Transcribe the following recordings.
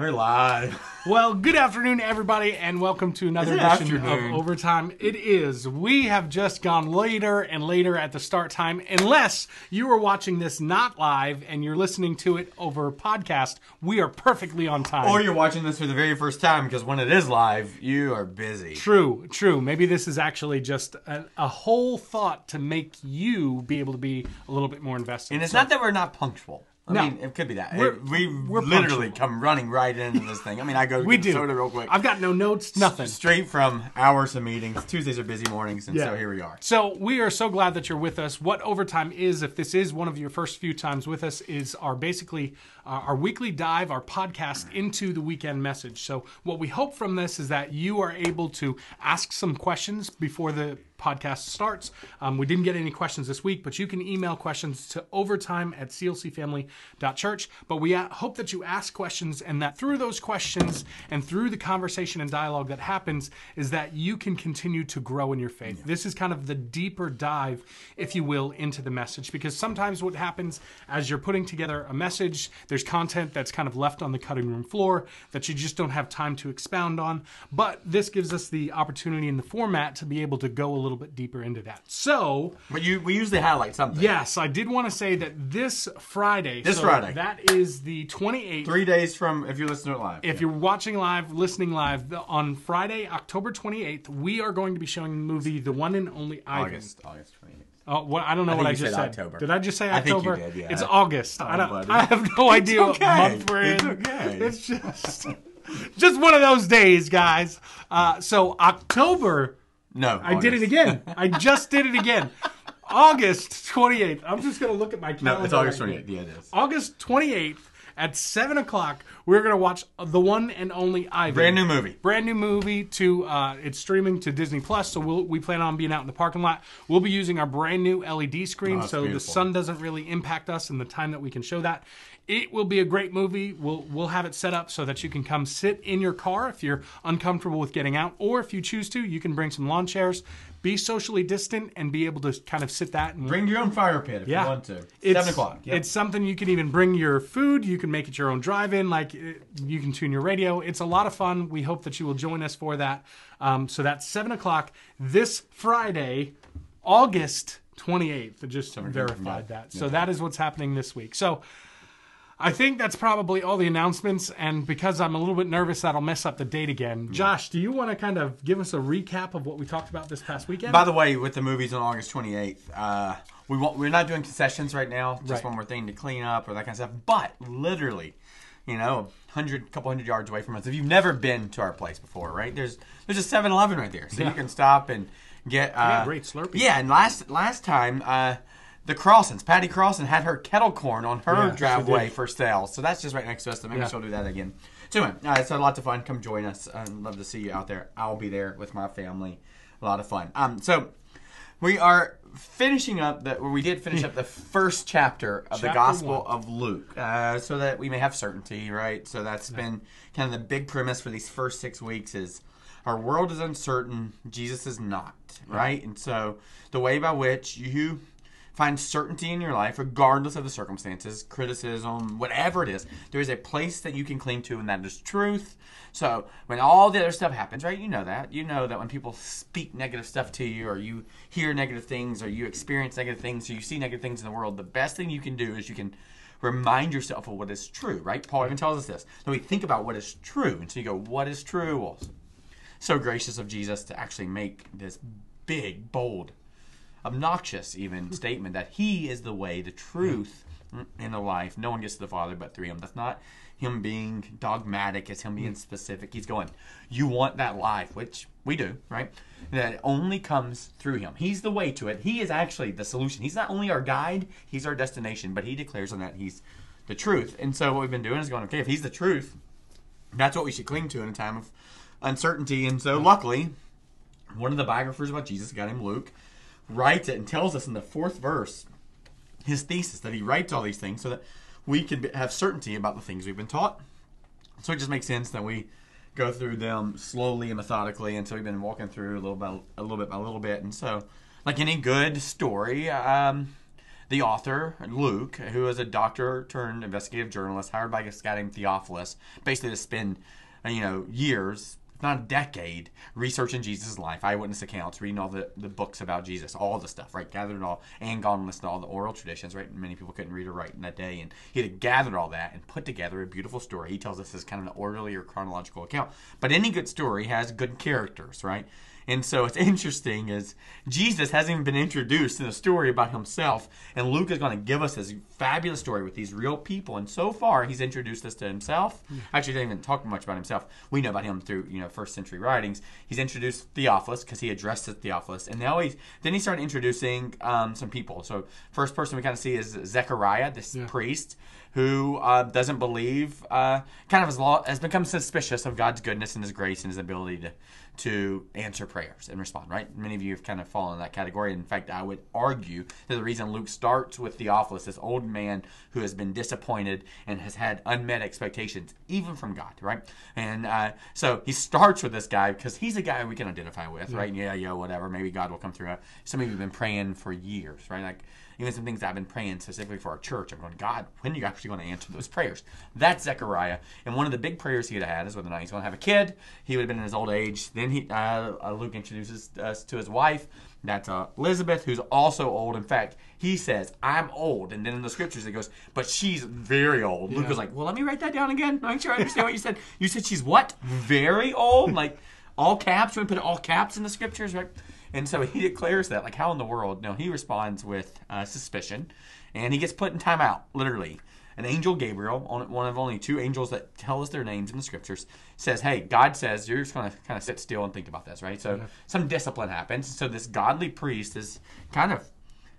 We're live. Well, good afternoon, everybody, and welcome to another edition afternoon? of Overtime. It is. We have just gone later and later at the start time, unless you are watching this not live and you're listening to it over podcast. We are perfectly on time. Or you're watching this for the very first time because when it is live, you are busy. True, true. Maybe this is actually just a, a whole thought to make you be able to be a little bit more invested. And it's So- not that we're not punctual. I No. mean, it could be that. We're- It- we we're literally punctual. come running right into this thing. I mean, I go we do. soda real quick. I've got no notes, nothing. Straight from hours of meetings. Tuesdays are busy mornings, and Yeah. so here we are. So we are so glad that you're with us. What overtime is, if this is one of your first few times with us, is our basically uh, our weekly dive, our podcast into the weekend message. So what we hope from this is that you are able to ask some questions before the podcast starts. Um, we didn't get any questions this week, but you can email questions to overtime at clcfamily.church. But we hope that you ask questions and that through those questions and through the conversation and dialogue that happens is that you can continue to grow in your faith. This is kind of the deeper dive, if you will, into the message. Because sometimes what happens as you're putting together a message, there's content that's kind of left on the cutting room floor that you just don't have time to expound on. But this gives us the opportunity in the format to be able to go a little bit deeper into that. So, But you, we usually highlight something. yes, I did want to say that this Friday, This so Friday. that is the 28th. Three days from if you listen to it live. If you're watching live, listening live, on Friday, October 28th, we are going to be showing the movie The One and Only Ivan. August, August 28th. Oh, what, I don't know I what I just said. October. Did I just say October? I think you did, yeah. It's August. I, don't. I have no idea okay. what month we're It's in. okay. It's just, just one of those days, guys. Uh, so October, No, I did it again. I just did it again. August 28th. I'm just going to look at my calendar. No, it's August 28th. here. Yeah, it is. August 28th at 7 o'clock, we're going to watch the one and only Ivan. Brand new movie. Brand new movie to uh, it's streaming to Disney Plus, so we'll, we plan on being out in the parking lot. We'll be using our brand new LED screen, Oh, so the sun doesn't really impact us in the time that we can show that. It will be a great movie. We'll we'll have it set up so that you can come sit in your car if you're uncomfortable with getting out, or if you choose to, you can bring some lawn chairs, be socially distant, and be able to kind of sit that and Bring your own fire pit if yeah. you want to. It's, Seven o'clock. Yep. It's something you can even bring your food. You can make it your own drive-in. Like it- you can tune your radio. It's a lot of fun. We hope that you will join us for that. Um, so that's seven o'clock this Friday, August twenty eighth. Just verified yeah. that. So that is what's happening this week. So. I think that's probably all the announcements, and because I'm a little bit nervous that I'll mess up the date again. Josh, do you want to kind of give us a recap of what we talked about this past weekend? By the way, with the movies on August 28th, uh, we won't, we're not doing concessions right now. Just Right. one more thing to clean up or that kind of stuff. But literally, you know, hundred, couple hundred yards away from us. If you've never been to our place before, right? There's there's a 7-Eleven right there, so Yeah. you can stop and get. Uh, great Slurpee. Yeah, and last last time. Uh, the Crossins. Patty Crossan had her kettle corn on her Yeah, driveway for sale, so that's just right next to us. So maybe Yeah. she'll do that again. So anyway, uh, it's a lot of fun. Come join us. I'd love to see you out there. I'll be there with my family. A lot of fun. Um, so we are finishing up the. Well, we did finish up the first chapter of the Gospel one. of Luke, uh, so that we may have certainty, right? So that's been kind of the big premise for these first six weeks is our world is uncertain, Jesus is not, right? And so the way by which you find certainty in your life, regardless of the circumstances, criticism, whatever it is, there is a place that you can cling to, and that is truth. So when all the other stuff happens, right? You know that. You know that when people speak negative stuff to you, or you hear negative things, or you experience negative things, or you see negative things in the world, the best thing you can do is you can remind yourself of what is true, right? Paul even tells us this. Then we think about what is true, and so you go, "What is true?" Well, so gracious of Jesus to actually make this big, bold, obnoxious even statement that he is the way, the truth, and the life. No one gets to the Father but through him. That's not him being dogmatic, it's him being mm. specific. He's going, You want that life, which we do, right? That only comes through him. He's the way to it. He is actually the solution. He's not only our guide, he's our destination, but he declares on that he's the truth. And so what we've been doing is going, okay, if he's the truth, that's what we should cling to in a time of uncertainty. And so, luckily, one of the biographers about Jesus, a guy named Luke, writes it and tells us in the fourth verse his thesis that he writes all these things so that we can have certainty about the things we've been taught. So it just makes sense that we go through them slowly and methodically. And so we've been walking through a little by a little bit by a little bit. And so, like any good story, um, the author, Luke, who is a doctor turned investigative journalist hired by this guy named Theophilus, basically to spend, you know, years, not a decade, researching Jesus' life, eyewitness accounts, reading all the, the books about Jesus, all the stuff, right? Gathered it all and gone and listened to all the oral traditions, right? Many people couldn't read or write in that day. And he had gathered all that and put together a beautiful story. He tells us as kind of an orderly or chronological account. But any good story has good characters, right? And so it's interesting is Jesus hasn't even been introduced in a story about himself, and Luke is going to give us this fabulous story with these real people. And so far, he's introduced us to himself. Actually, didn't even talk much about himself. We know about him through you know first century writings. He's introduced Theophilus because he addressed Theophilus, and now he's then he started introducing um, some people. So first person we kind of see is Zechariah, this Yeah. priest who uh, doesn't believe, uh, kind of has, lo- has become suspicious of God's goodness and His grace and His ability to to answer prayers and respond. Right? Many of you have kind of fallen in that category. In fact, I would argue that the reason Luke starts with Theophilus, this old man who has been disappointed and has had unmet expectations, even from God. Right? And uh, so he starts with this guy because he's a guy we can identify with. Right? Yeah, yeah, whatever. Maybe God will come through. Some of you have been praying for years. Right? Like even some things I've been praying specifically for our church. I'm going, God, when are you actually going to answer those prayers? That's Zechariah. And one of the big prayers he had had is whether or not he's going to have a kid. He would have been in his old age. Then he, uh, uh, Luke introduces us to his wife. That's uh, Elizabeth, who's also old. In fact, he says, I'm old. And then in the scriptures, it goes, but she's very old. Luke was like, well, let me write that down again. Make sure I understand what you said. You said she's what? Very old? Like, all caps? You want to put all caps in the scriptures, right? And so he declares that, like, how in the world? No, he responds with uh, suspicion, and he gets put in timeout, literally. An angel Gabriel, on- one of only two angels that tell us their names in the scriptures, says, "Hey, God says you're just going to kind of sit still and think about this, right?" So some discipline happens. So this godly priest is kind of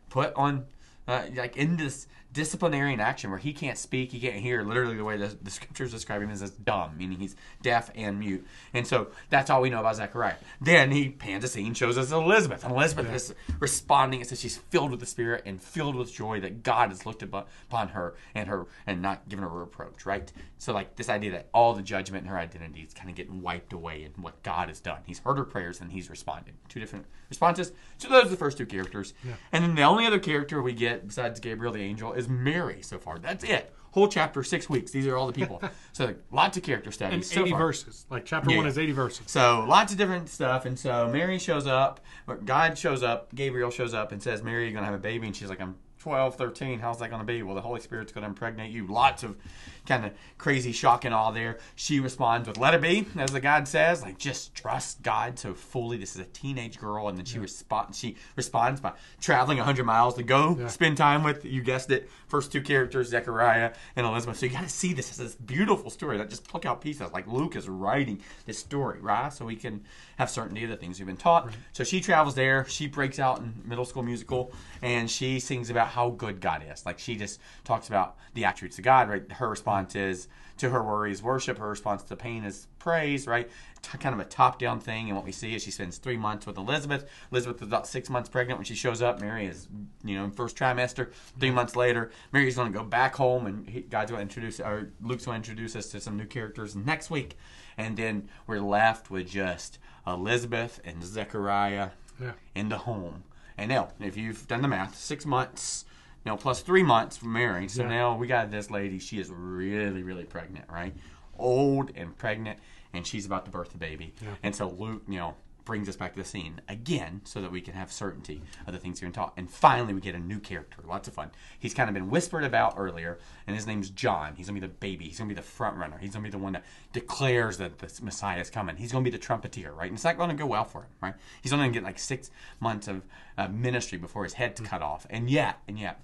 put on uh, like in this disciplinarian action where he can't speak, he can't hear. Literally, the way the, the scriptures describe him is as dumb, meaning he's deaf and mute. And so that's all we know about Zechariah. Then he pans a scene, shows us Elizabeth, and Elizabeth is responding. It says she's filled with the Spirit and filled with joy that God has looked upon her and her and not given her reproach. Right. So like this idea that all the judgment in her identity is kind of getting wiped away in what God has done. He's heard her prayers and he's responded. Two different responses. So those are the first two characters. And then the only other character we get besides Gabriel the angel is Mary so far. That's it. Whole chapter, six weeks. These are all the people. so lots of character studies. And so 80 far. verses. Like chapter Yeah, one is 80 verses. So lots of different stuff, and so Mary shows up, God shows up, Gabriel shows up and says, "Mary, you're gonna have a baby," and she's like, "I'm 12, 13. How's that gonna be?" Well, the Holy Spirit's gonna impregnate you. Lots of kind of crazy, shock and all there. She responds with, "Let it be," as the God says, like just trust God so fully. This is a teenage girl, and then she responds. She responds by traveling 100 miles to go Yeah. spend time with you guessed it. First two characters, Zechariah and Elizabeth. So you got to see this as this beautiful story that just pluck out pieces. Like Luke is writing this story, right? So we can have certainty of the things we've been taught. So she travels there. She breaks out in middle school musical, and she sings about how good God is. Like she just talks about the attributes of God. Right? Her response is to her worries worship. Her response to pain is praise. Right? T- kind of a top-down thing. And what we see is she spends three months with Elizabeth. Elizabeth is about six months pregnant when she shows up. Mary is, you know, in first trimester. Three months later, Mary's going to go back home, and he, God's going to introduce, or Luke's going to introduce us to some new characters next week, and then we're left with just Elizabeth and Zechariah Yeah. in the home. And now, if you've done the math, six months, you know, plus three months for marrying. So Yeah. now we got this lady. She is really, really pregnant, right? Old and pregnant, and she's about to birth a baby. Yeah. And so Luke, you know, brings us back to the scene again so that we can have certainty of the things been taught. And finally, we get a new character. Lots of fun. He's kind of been whispered about earlier, and his name's John. He's going to be the baby. He's going to be the front runner. He's going to be the one that declares that the Messiah is coming. He's going to be the trumpeter, right? And it's not going to go well for him, right? He's only going to get like six months of uh, ministry before his head's cut off. And yet, and yet,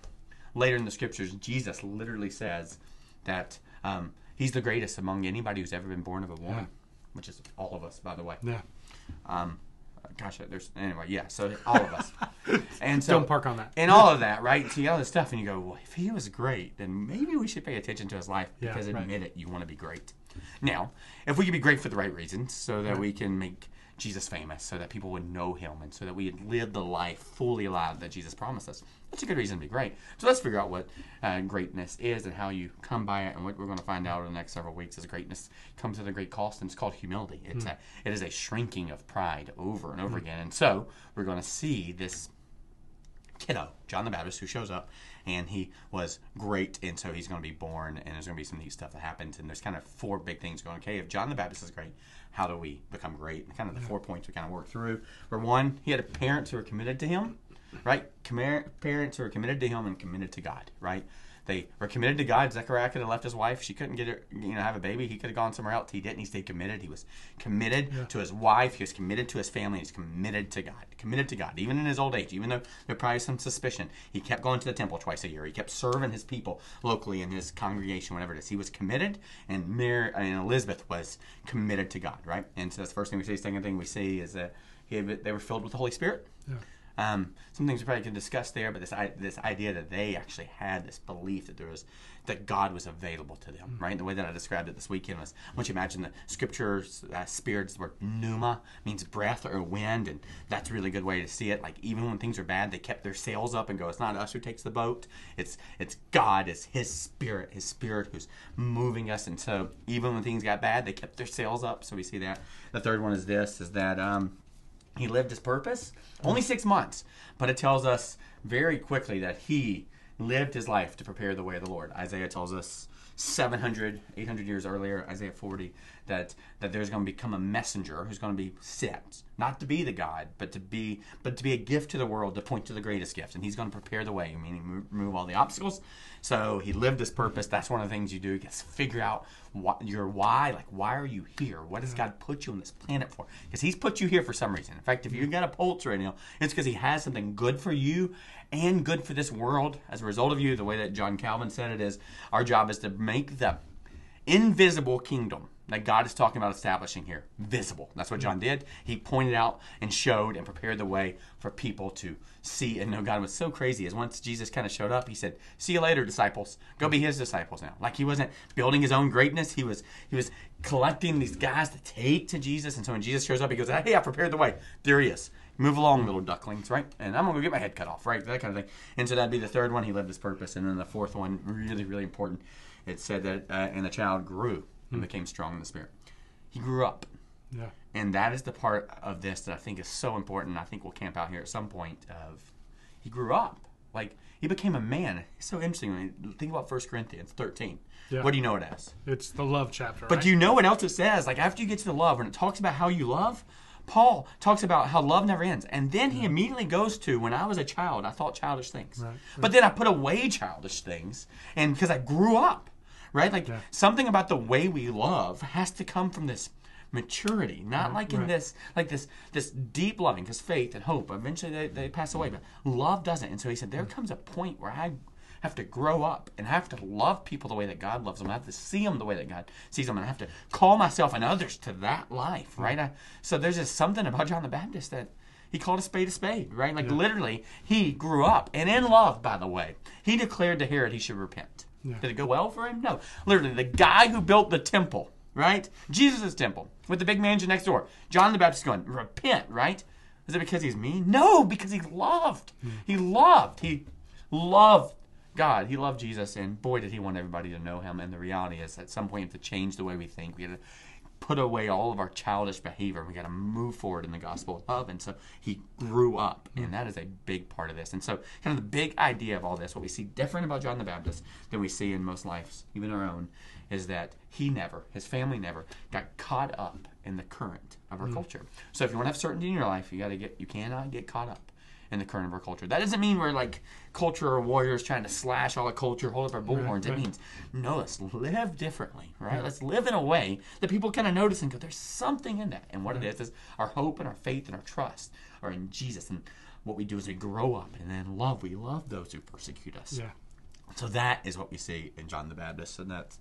later in the scriptures, Jesus literally says that um, he's the greatest among anybody who's ever been born of a woman, Yeah. which is all of us, by the way. Yeah. Um, gosh, there's anyway, yeah. So all of us, and so Don't park on that. and all of that, right? So you all this stuff, and you go, well, if he was great, then maybe we should pay attention to his life Yeah, because right. admit it, you want to be great. Now, if we could be great for the right reasons, so that we can make Jesus famous, so that people would know him, and so that we would live the life fully alive that Jesus promised us, that's a good reason to be great. So let's figure out what uh, greatness is and how you come by it, and what we're going to find out in the next several weeks is greatness comes at a great cost, and it's called humility. It's a, it is a shrinking of pride over and over again, and so we're going to see this kiddo, John the Baptist, who shows up, and he was great, and so he's going to be born, and there's going to be some neat stuff that happens, and there's kind of four big things going. Okay, if John the Baptist is great, how do we become great? And kind of the four points we kind of work through. For one, he had parents who were committed to him, right? Parents who were committed to him and committed to God, right? They were committed to God. Zechariah could have left his wife. She couldn't get her, you know, have a baby. He could have gone somewhere else. He didn't. He stayed committed. He was committed to his wife. He was committed to his family. He's committed to God. Committed to God. Even in his old age, even though there probably some suspicion, he kept going to the temple twice a year. He kept serving his people locally in his congregation, whatever it is. He was committed, and Mary and Elizabeth was committed to God, right? And so that's the first thing we see. Second thing we see is that he, they were filled with the Holy Spirit. Yeah. Um, some things we probably can discuss there, but this this idea that they actually had this belief that there was that God was available to them, right? The way that I described it this weekend was, want you imagine the scriptures, uh, spirits, the word pneuma means breath or wind, and that's a really good way to see it. Like even when things are bad, they kept their sails up and go, "It's not us who takes the boat; it's it's God, it's His Spirit, His Spirit who's moving us." And so even when things got bad, they kept their sails up. So we see that. The third one is this: is that um, he lived his purpose? Only six months but it tells us very quickly that he lived his life to prepare the way of the lord. Isaiah tells us 700 800 years earlier isaiah 40 that that there's going to become a messenger who's going to be sent. Not to be the god but to be but to be a gift to the world to point to the greatest gift. And he's going to prepare the way meaning move, remove all the obstacles. So he lived his purpose. That's one of the things you do. You just figure out what your why. Like why are you here? What does god put you on this planet for? Because he's put you here for some reason. In fact if you got a pulse right now it's because he has something good for you and good for this world. As a result of you the way that john calvin said it is our job is to make the invisible kingdom that God is talking about establishing here visible. That's what John did. He pointed out and showed and prepared the way for people to see and know God was so crazy. As once Jesus kind of showed up, he said, "See you later, disciples. Go be His disciples now." Like he wasn't building his own greatness. He was he was collecting these guys to take to Jesus. And so when Jesus shows up, he goes, "Hey, I prepared the way. There he is." Move along, little ducklings, right? And I'm gonna go get my head cut off, right? That kind of thing. And so that'd be the third one. He lived his purpose, and then the fourth one, really, really important. It said that, uh, and the child grew and hmm. became strong in the spirit. He grew up, Yeah. and that is the part of this that I think is so important. I think we'll camp out here at some point. Of he grew up, like he became a man. It's so interesting when you think about 1 Corinthians 13. Yeah. What do you know it as? It's the love chapter. But right? do you know what else it says? Like after you get to the love, when it talks about how you love, Paul talks about how love never ends. And then he immediately goes to when I was a child, I thought childish things. Right, But then I put away childish things. And because I grew up, right? Like Yeah. something about the way we love has to come from this maturity, not mm-hmm. like in right. this like this this deep loving because faith and hope eventually they, they pass away but love doesn't and so he said there mm. comes a point where i have to grow up and have to love people the way that God loves them. I have to see them the way that God sees them, and I have to call myself and others to that life, mm. right? I, so there's just something about John the Baptist that he called a spade a spade, right? Like literally, he grew up and in love. By the way, he declared to Herod he should repent. Yeah. Did it go well for him? No. Literally, the guy who built the temple, right? Jesus' temple with the big mansion next door. John the Baptist going repent, right? Is it because he's mean? No, because he loved. Hmm. He loved. He loved God. He loved Jesus, and boy, did he want everybody to know him. And the reality is, at some point, we have to change the way we think. We have to put away all of our childish behavior. We got to move forward in the gospel of love. And so he grew up, and hmm. that is a big part of this. And so, kind of the big idea of all this, what we see different about John the Baptist than we see in most lives, even our own, is that he never, his family never, got caught up in the current of our hmm. culture. So if you want to have certainty in your life, you got to get, you cannot get caught up in the current of our culture. That doesn't mean we're like culture warriors trying to slash all the culture, hold up our bullhorns. It right. means no, let's live differently, right? Let's live in a way that people kind of notice and go, "There's something in that." And what it is is our hope and our faith and our trust are in Jesus. And what we do is we grow up and then love. We love those who persecute us. Yeah. So that is what we see in John the Baptist, and that's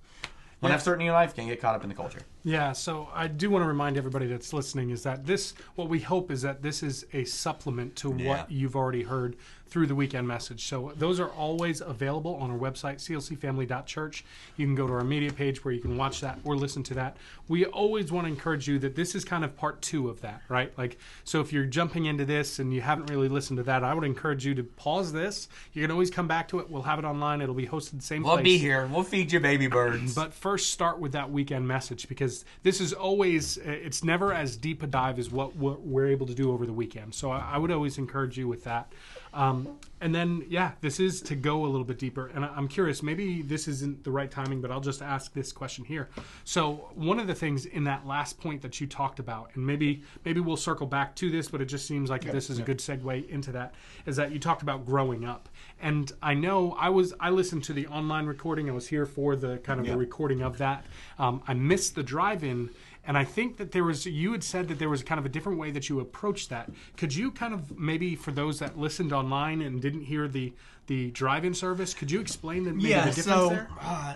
when i've certainty in your life, can't get caught up in the culture. Yeah, so I do want to remind everybody that's listening is that this, what we hope is that this is a supplement to Yeah. what you've already heard through the weekend message. So those are always available on our website, clcfamily.church. You can go to our media page where you can watch that or listen to that. We always want to encourage you that this is kind of part two of that, right? Like, so if you're jumping into this and you haven't really listened to that, I would encourage you to pause this. You can always come back to it. We'll have it online. It'll be hosted the same We'll place. be here. We'll feed you baby birds. But first, start with that weekend message because this is always, it's never as deep a dive as what we're we're able to do over the weekend. So I I would always encourage you with that. Um, And then, yeah, this is to go a little bit deeper. And I'm curious, maybe this isn't the right timing, but I'll just ask this question here. So, one of the things in that last point that you talked about, and maybe maybe we'll circle back to this, but it just seems like this is a good segue into that, is that you talked about growing up. And I know I was I listened to the online recording. I was here for the kind of Yeah. the recording of that. Um, I missed the drive-in. And I think that there was, you had said that there was kind of a different way that you approached that. Could you kind of maybe for those that listened online and didn't hear the the drive-in service, could you explain the, maybe yeah, the difference so there? uh,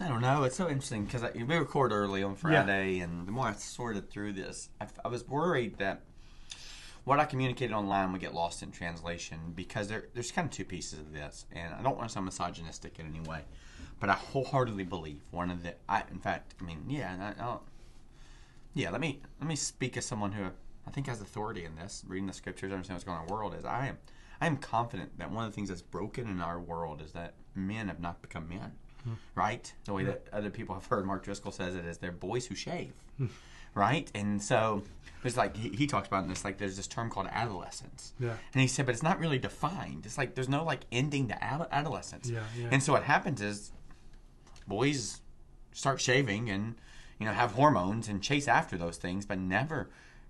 I don't know. It's so interesting because we record early on Friday, and the more I sorted through this, I, I was worried that what I communicated online would get lost in translation because there, there's kind of two pieces of this, and I don't want to sound misogynistic in any way, but I wholeheartedly believe one of the. I, in fact, I mean, yeah, I, I don't, yeah. Let me let me speak as someone who I think has authority in this, reading the scriptures, understand what's going on in the world. Is I am I am confident that one of the things that's broken in our world is that men have not become men, hmm. right? The way that other people have heard Mark Driscoll says it is they're boys who shave, right? And so there's like he, he talks about in this like there's this term called adolescence, Yeah. and he said, but it's not really defined. It's like there's no like ending to ad- adolescence. Yeah, yeah. And so what happens is boys start shaving and you know have hormones and chase after those things, but never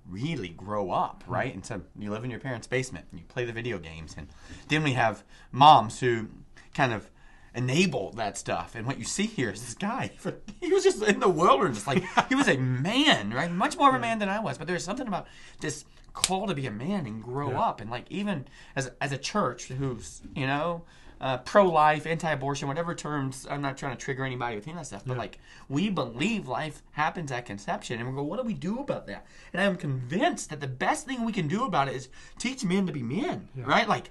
really grow up, Hmm. right? And so you live in your parents' basement and you play the video games, and then we have moms who kind of enable that stuff. And what you see here is this guy. He was just in the wilderness, like he was a man, right? Much more of a man than I was. But there's something about this call to be a man and grow Yeah. up, and like even as as a church who's you know. Uh, pro-life, anti-abortion, whatever terms. I'm not trying to trigger anybody with any of that stuff, but Yeah. like we believe life happens at conception, and we go, what do we do about that? And I'm convinced that the best thing we can do about it is teach men to be men, right? Like,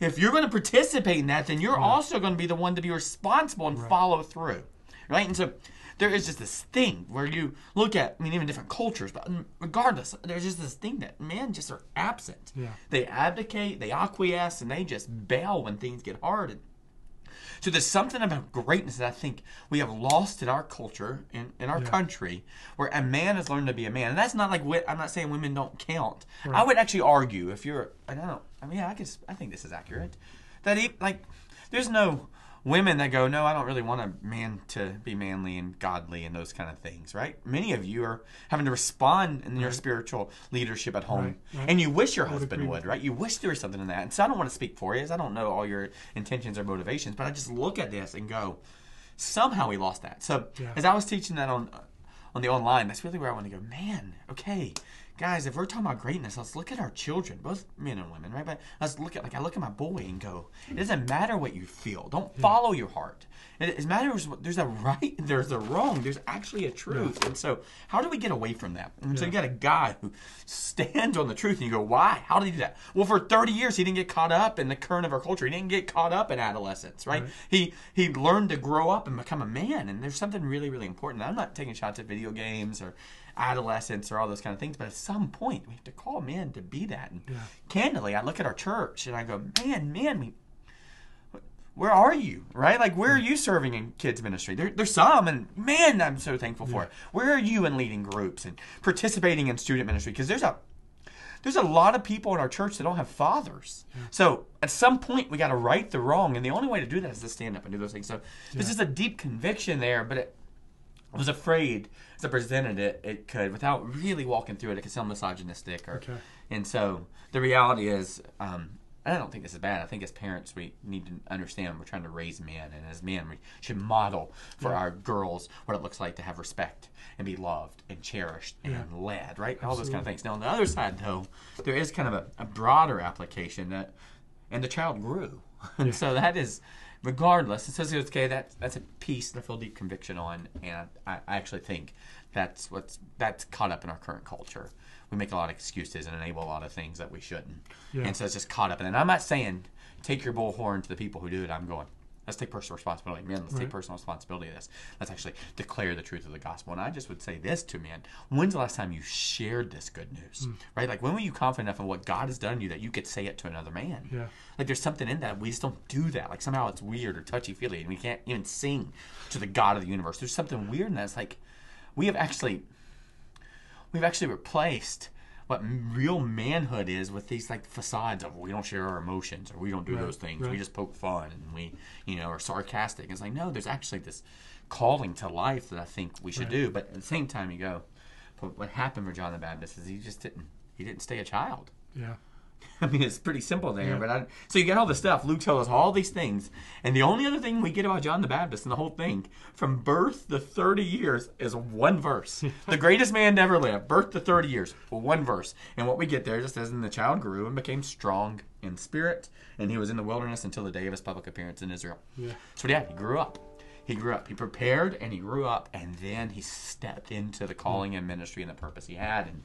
if you're going to participate in that, then you're also going to be the one to be responsible and follow through, right? And so there is just this thing where you look at, I mean, even different cultures, but regardless, there's just this thing that men just are absent. Yeah. They abdicate, they acquiesce, and they just bail when things get hard. And so there's something about greatness that I think we have lost in our culture, in, in our country, where a man has learned to be a man. And that's not like I'm not saying women don't count. I would actually argue if you're, I don't, I mean, I guess I think this is accurate, that he, like, there's no women that go, no, I don't really want a man to be manly and godly and those kind of things, right? Many of you are having to respond in your spiritual leadership at home, Right, right. and you wish your would husband agree would, right? You wish there was something in that. And so I don't want to speak for you, as I don't know all your intentions or motivations, but I just look at this and go, somehow we lost that. So Yeah. as I was teaching that on on the online, that's really where I want to go. Man, okay, guys, if we're talking about greatness, let's look at our children, both men and women, right? But let's look at like I look at my boy and go, it doesn't matter what you feel. Don't hmm. follow your heart. It, it matters. what- There's a right. There's a wrong. There's actually a truth. And so, how do we get away from that? And so you got a guy who stands on the truth, and you go, why? How did he do that? Well, for 30 years, he didn't get caught up in the current of our culture. He didn't get caught up in adolescence, right? He he learned to grow up and become a man. And there's something really really important. I'm not taking shots at video games or adolescence or all those kind of things, but at some point, we have to call men to be that. And candidly, I look at our church and I go, man, man, we where are you? Right? Like where are you serving in kids ministry? There, there's some and man i'm so thankful for it. Where are you in leading groups and participating in student ministry? Because there's a there's a lot of people in our church that don't have fathers. So at some point we got to right the wrong and the only way to do that is to stand up and do those things. So there's just a deep conviction there but it, was afraid as I presented it, it could, without really walking through it, it could sound misogynistic. Or, Okay. And so the reality is, um, and I don't think this is bad. I think as parents, we need to understand we're trying to raise men, and as men, we should model for our girls what it looks like to have respect and be loved and cherished and led, right? All those kind of things. Now, on the other side, though, there is kind of a, a broader application that, and the child grew, and so that is. Regardless, it says okay. That that's a piece that I feel deep conviction on, and I, I actually think that's what's that's caught up in our current culture. We make a lot of excuses and enable a lot of things that we shouldn't, Yeah. and so it's just caught up in it. And I'm not saying take your bullhorn to the people who do it. I'm going. Let's take personal responsibility, man. Let's Right. take personal responsibility of this. Let's actually declare the truth of the gospel. And I just would say this to men: When's the last time you shared this good news? Hmm. Right? Like when were you confident enough in what God has done to you that you could say it to another man? Yeah. Like there's something in that we just don't do that. Like somehow it's weird or touchy feely, and we can't even sing to the God of the universe. There's something weird in that. It's like we have actually we've actually replaced what real manhood is with these like facades of we don't share our emotions or we don't do Right, those things. right. We just poke fun and we, you know, are sarcastic. It's like no, there's actually this calling to life that I think we should Right. do. But at the same time, you go, but what happened for John the Baptist is he just didn't he didn't stay a child. Yeah. I mean, it's pretty simple there, Yeah. but I, so you get all this stuff. Luke tells us all these things, and the only other thing we get about John the Baptist and the whole thing, from birth to thirty years, is one verse. the greatest man to ever live, birth to thirty years, one verse. And what we get there just says, "And the child grew and became strong in spirit, and he was in the wilderness until the day of his public appearance in Israel." Yeah. So yeah, he grew up. He grew up. He prepared and he grew up, and then he stepped into the calling and ministry and the purpose he had. And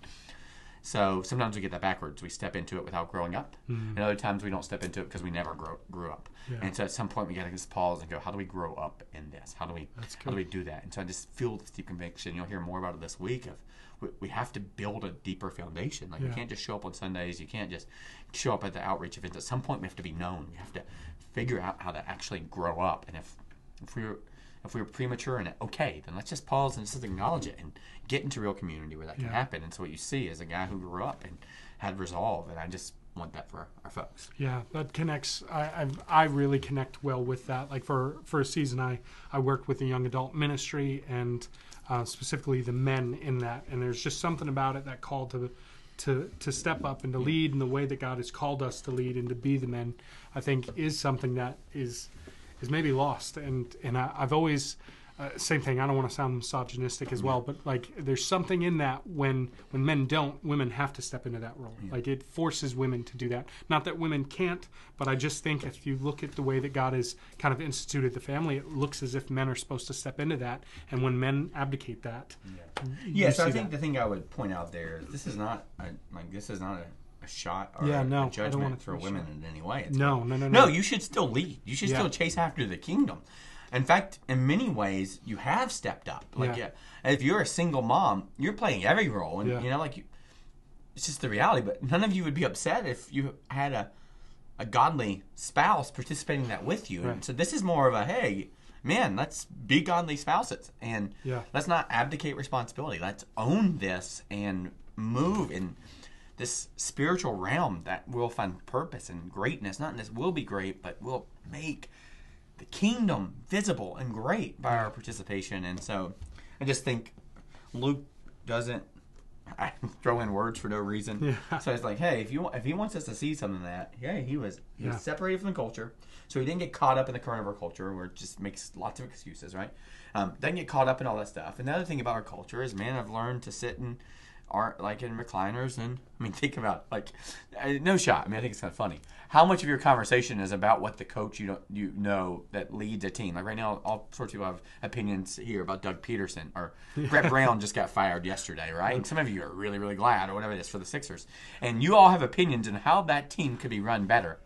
so sometimes we get that backwards. We step into it without growing up, mm-hmm. and other times we don't step into it because we never grow, grew up. Yeah. And so at some point we got to just pause and go, how do we grow up in this? How do we how do we do that? And so I just feel this deep conviction. You'll hear more about it this week. Of we, we have to build a deeper foundation. Like Yeah. we can't just show up on Sundays. You can't just show up at the outreach events. At some point we have to be known. We have to figure out how to actually grow up. And if if we're if we were premature in it, okay, then let's just pause and just acknowledge it and get into real community where that can Yeah. happen. And so what you see is a guy who grew up and had resolve, and I just want that for our folks. Yeah, that connects. I I've, I really connect well with that. Like for for a season, I I worked with the young adult ministry and uh, specifically the men in that. And there's just something about it that call to to to step up and to lead in the way that God has called us to lead and to be the men. I think is something that is is maybe lost. And and I, I've always. Uh, same thing. I don't want to sound misogynistic as well, but like there's something in that when when men don't, women have to step into that role. Like it forces women to do that. Not that women can't, but I just think if you look at the way that God has kind of instituted the family, it looks as if men are supposed to step into that. And when men abdicate that, you Yeah, so I think that. the thing I would point out there is this is not a, like this is not a, a shot or Yeah, no, I a don't judgment want it to for women shot. in any way. It's no, no, no, no, No, you should still lead. You should Yeah. still chase after the kingdom. In fact, in many ways, you have stepped up. Like, Yeah. if you're a single mom, you're playing every role, and you know, like, you, it's just the reality. But none of you would be upset if you had a a godly spouse participating in that with you. And so this is more of a hey, man, let's be godly spouses, and Yeah. let's not abdicate responsibility. Let's own this and move in this spiritual realm that will find purpose and greatness. Not in this will be great, but will make the kingdom visible and great by our participation. And so I just think Luke doesn't I throw in words for no reason. Yeah. So it's like, hey, if you if he wants us to see something of that, yeah, he was he Yeah. was separated from the culture, so he didn't get caught up in the current of our culture, where it just makes lots of excuses, right? Um, doesn't get caught up in all that stuff. And the other thing about our culture is, man, I've learned to sit in art like in recliners, and I mean, think about like no shot. I mean, I think it's kind of funny how much of your conversation is about what the coach you don't you know that leads a team. Like right now, all sorts of people have opinions here about Doug Pederson or Brett Brown just got fired yesterday, right? And some of you are really really glad or whatever it is for the Sixers, and you all have opinions on how that team could be run better.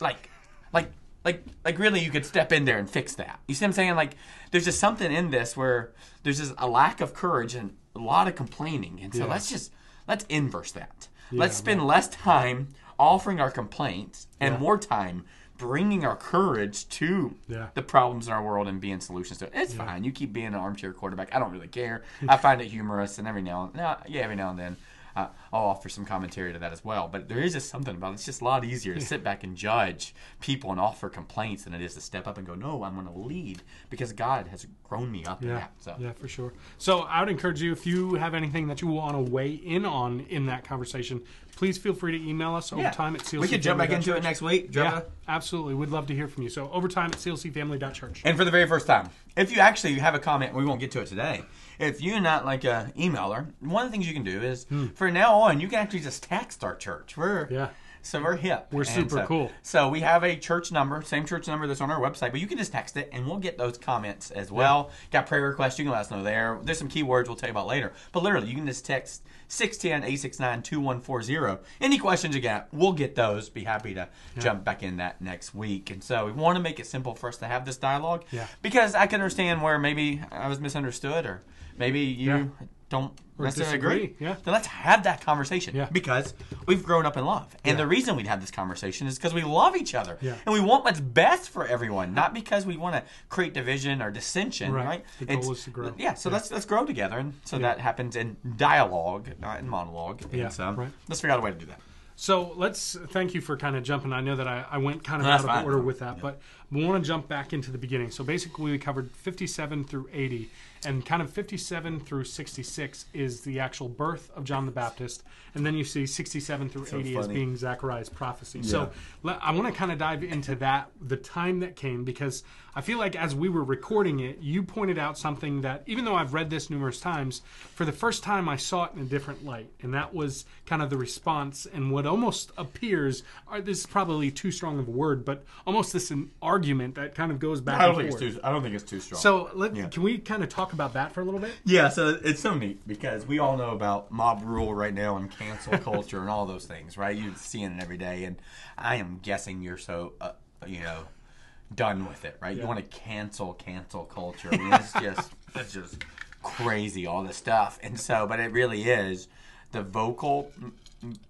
Like, like. Like, like really, you could step in there and fix that. You see what I'm saying? Like, there's just something in this where there's just a lack of courage and a lot of complaining, and so Yeah. let's just let's inverse that. Yeah, let's spend less time offering our complaints and Yeah. more time bringing our courage to Yeah. the problems in our world and being solutions to it. It's fine. You keep being an armchair quarterback. I don't really care. I find it humorous, and every now and yeah, every now and then. Uh, I'll offer some commentary to that as well, but there is just something about it. It's just a lot easier to sit back and judge people and offer complaints than it is to step up and go, "No, I'm going to lead because God has grown me up in Yeah, that." So, yeah, for sure. So I would encourage you if you have anything that you want to weigh in on in that conversation, please feel free to email us Yeah. overtime at CLC. we could jump back into it next week. Jump Yeah, absolutely. We'd love to hear from you. So overtime at clcfamily.church. And for the very first time, if you actually have a comment, we won't get to it today. If you're not like a emailer, one of the things you can do is hmm. for now on, you can actually just text our church. We're Yeah. so we're hip. We're super so- cool. So we have a church number, same church number that's on our website, but you can just text it and we'll get those comments as well. Got prayer requests, you can let us know there. There's some keywords we'll tell you about later. But literally, you can just text 610-869-2140. Any questions you got, we'll get those. Be happy to jump back in that next week. And so we want to make it simple for us to have this dialogue. Yeah. Because I can understand where maybe I was misunderstood or maybe you Yeah. don't Or necessarily disagree, agree. yeah. Then let's have that conversation. Yeah. Because we've grown up in love. And the reason we'd have this conversation is because we love each other. Yeah. And we want what's best for everyone, not because we want to create division or dissension, Right. right? The goal is to grow. Yeah, so let's let's grow together. And so that happens in dialogue, not in monologue. And Yeah, so right. let's figure out a way to do that. So let's thank you for kind of jumping. I know that I, I went kind of No, out of fine. order with that, but we want to jump back into the beginning. So basically, we covered 57 through 80, and kind of 57 through 66 is the actual birth of John the Baptist, and then you see 67 through So 80 as being Zechariah's prophecy. So Yeah. le- I want to kind of dive into that, the time that came, because I feel like as we were recording it, you pointed out something that even though I've read this numerous times, for the first time I saw it in a different light, and that was kind of the response and what almost appears. Or this is probably too strong of a word, but almost this an argument that kind of goes back I don't think it's too. I don't think it's too strong. So let, Yeah. can we kind of talk about that for a little bit? Yeah, so it's so neat because we all know about mob rule right now and cancel culture and all those things, right? You're seeing it every day, and I am guessing you're so, uh, you know, done with it, right? Yeah. You want to cancel cancel culture. I mean, it's just it's just crazy all this stuff, and so, but it really is the vocal.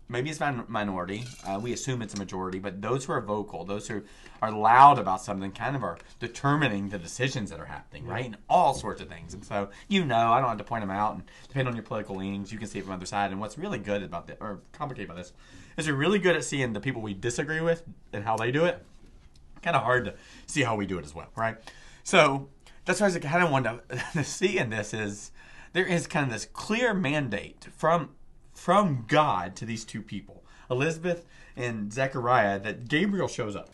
Maybe it's min- minority. Uh, we assume it's a majority, but those who are vocal, those who are loud about something, kind of are determining the decisions that are happening, right? And all sorts of things. And so, you know, I don't have to point them out. And depending on your political leanings, you can see it from the other side. And what's really good about this, or complicated about this, is we're really good at seeing the people we disagree with and how they do it kind of hard to see how we do it as well, right? So that's why I kind of wanted to see in this is there is kind of this clear mandate from from God to these two people, Elizabeth and Zechariah, that Gabriel shows up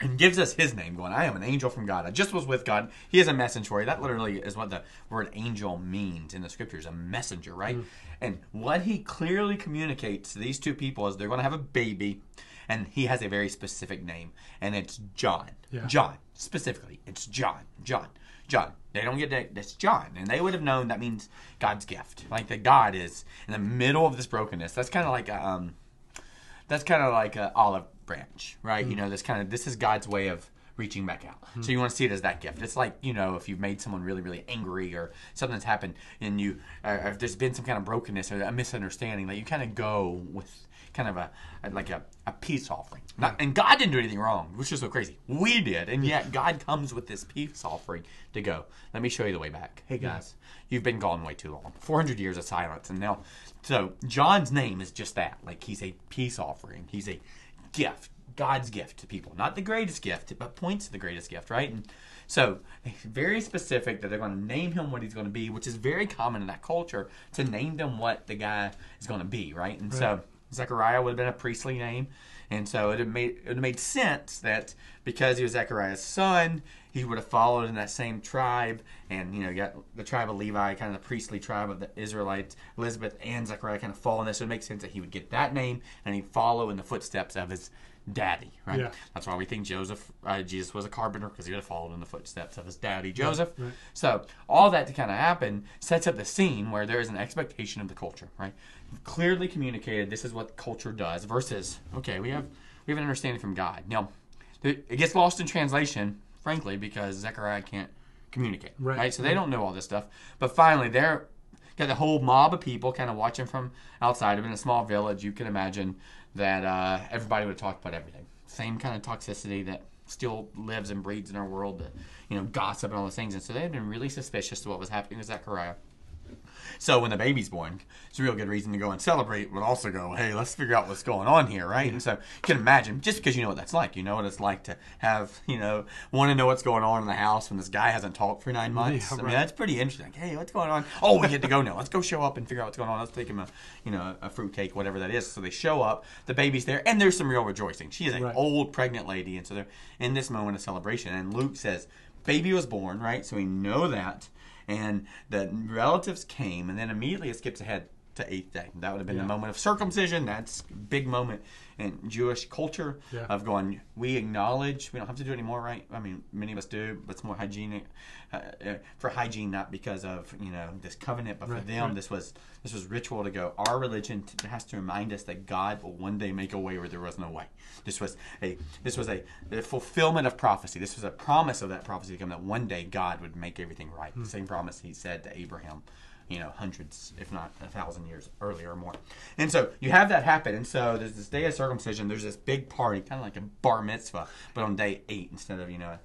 and gives us his name, going, I am an angel from God. I just was with God. He is a messenger for you. That literally is what the word angel means in the scriptures, a messenger, right? Mm. And what he clearly communicates to these two people is they're going to have a baby, and he has a very specific name, and it's John. Yeah. John, specifically. It's John. John. John. They don't get that. That's John. And they would have known that means God's gift. Like that God is in the middle of this brokenness. That's kind of like a, um, that's kind of like an olive branch, right? You know, this kind of this is God's way of reaching back out. So you want to see it as that gift. It's like you know, if you've made someone really, really angry, or something's happened, and you, or if there's been some kind of brokenness or a misunderstanding, that you kind of go with kind of a, a- like a, a peace offering. Not, and God didn't do anything wrong, which is so crazy. We did, and yet God comes with this peace offering to go. Let me show you the way back. Hey guys, you've been gone way too long. 400 years of silence, and now, so John's name is just that. Like he's a peace offering. He's a gift, God's gift to people. Not the greatest gift, but points to the greatest gift, right? And so very specific that they're going to name him what he's going to be, which is very common in that culture to name them what the guy is going to be, right? And so Zechariah would have been a priestly name, and so it would made it made sense that because he was Zechariah's son, he would have followed in that same tribe, and you know, you got the tribe of Levi, kind of the priestly tribe of the Israelites. Elizabeth and Zechariah kind of fall in this, so it makes sense that he would get that name and he'd follow in the footsteps of his daddy, right? Yeah. That's why we think Joseph, uh, Jesus was a carpenter because he would have followed in the footsteps of his daddy, Joseph. right. So all that to kind of happen sets up the scene where there is an expectation of the culture, right? Clearly communicated. This is what culture does. Versus, okay, we have we have an understanding from God. Now, it it gets lost in translation, frankly, because Zechariah can't communicate, Right. right? So they don't know all this stuff. But finally, they're got the whole mob of people kind of watching from outside. of in a small village, you can imagine that uh, everybody would talk about everything. Same kind of toxicity that still lives and breeds in our world, the, you know, gossip and all those things. And so they had been really suspicious of what was happening with Zechariah. So when the baby's born, it's a real good reason to go and celebrate, but also go, hey, let's figure out what's going on here, right? And so you can imagine, just because you know what that's like, you know what it's like to have, you know, want to know what's going on in the house when this guy hasn't talked for nine months. Yeah, I mean, that's pretty interesting. Hey, what's going on? Oh, we get to go now. Let's go show up and figure out what's going on. Let's take him a, you know, a fruitcake, whatever that is. So they show up, the baby's there, and there's some real rejoicing. She is an Right. old pregnant lady, and so they're in this moment of celebration. And Luke says, baby was born, right? So we know that. And the relatives came, and then immediately it skips ahead to eighth day. That would have been Yeah. the moment of circumcision. That's big moment in Jewish culture Yeah. of going, we acknowledge, we don't have to do it anymore, right? I mean, many of us do, but it's more hygienic uh, uh, for hygiene, not because of you know this covenant, but for them, right. this was this was ritual to go. Our religion t- has to remind us that God will one day make a way where there was no way. This was a this was a, a fulfillment of prophecy. This was a promise of that prophecy to come that one day God would make everything right. Hmm. The same promise He said to Abraham you know, hundreds, if not a thousand years earlier or more. And so you have that happen. And so there's this day of circumcision. There's this big party, kind of like a bar mitzvah, but on day eight instead of, you know,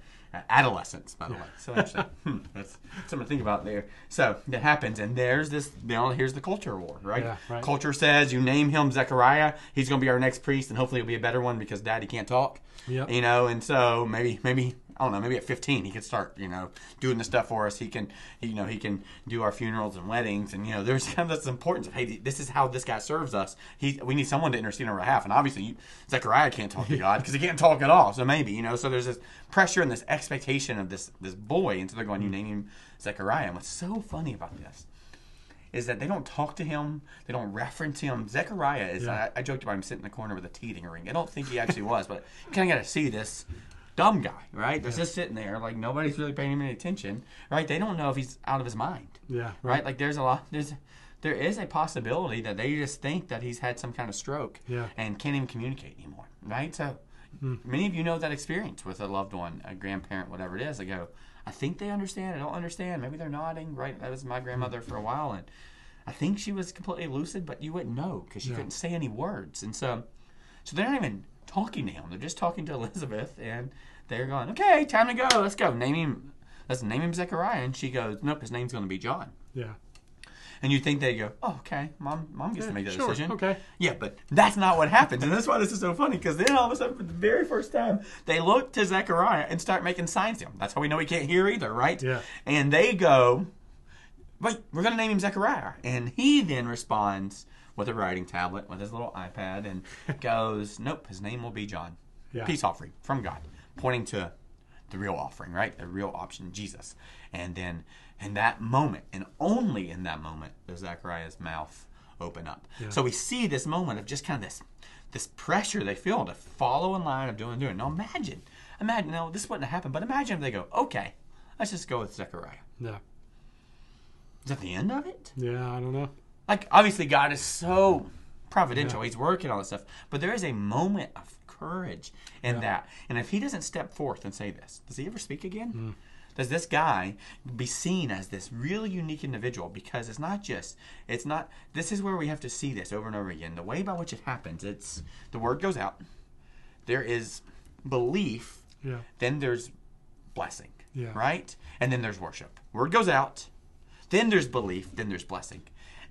adolescence, by the way. So actually, hmm, that's something to think about there. So that happens, and there's this. You know, here's the culture war, right? Yeah, right. Culture says you name him Zechariah, he's going to be our next priest, and hopefully he'll be a better one because Daddy can't talk. Yep. You know, and so maybe maybe I don't know, maybe at 15 he could start, you know, doing the stuff for us. He can, you know, he can do our funerals and weddings, and you know, there's kind of this importance of hey, this is how this guy serves us. He, we need someone to intercede on our behalf, and obviously you, Zechariah can't talk to God because he can't talk at all. So maybe, you know, so there's this pressure and this expectation of this this boy, and so they're going, you mm-hmm. name him Zechariah. And what's so funny about this is that they don't talk to him, they don't reference him. Zechariah is. Yeah. I, I joked about him sitting in the corner with a teething ring. I don't think he actually was, but you kind of got to see this dumb guy, right? They're just sitting there, like nobody's really paying him any attention, right? They don't know if he's out of his mind, Yeah. right? Like there's a lot, there's, there is a possibility that they just think that he's had some kind of stroke, Yeah. and can't even communicate anymore, right? So hmm. many of you know that experience with a loved one, a grandparent, whatever it is. They go, I think they understand, I don't understand. Maybe they're nodding, right? That was my grandmother for a while, and I think she was completely lucid, but you wouldn't know because she Yeah. couldn't say any words, and so, so they're not even talking to him. They're just talking to Elizabeth, and they're going, "Okay, time to go. Let's go. Name him. Let's name him Zechariah." And she goes, "Nope, his name's going to be John." Yeah. And you think they go, "Oh, okay, mom, mom gets to make that sure. decision." Okay. Yeah, but that's not what happens, and that's why this is so funny. Because then all of a sudden, for the very first time, they look to Zechariah and start making signs to him. That's how we know he can't hear either, right? Yeah. And they go, "Wait, we're going to name him Zechariah," and he then responds with a writing tablet with his little iPad and goes, "Nope, his name will be John. Yeah. Peace offering from God, pointing to the real offering, right? The real option, Jesus." And then in that moment, and only in that moment, does Zechariah's mouth open up. So we see this moment of just kind of this this pressure they feel to follow in line of doing and doing. Now imagine, imagine, no, this wouldn't have happened, but imagine if they go, okay, let's just go with Zechariah. Yeah. Is that the end of it? Yeah. I don't know. Like, obviously, God is so providential. He's working all this stuff. But there is a moment of courage in Yeah. that. And if he doesn't step forth and say this, does he ever speak again? Hmm. Does this guy be seen as this really unique individual? Because it's not just, it's not, this is where we have to see this over and over again. The way by which it happens, it's the word goes out, there is belief, Yeah. then there's blessing. Yeah. Right? And then there's worship. Word goes out, then there's belief, then there's blessing.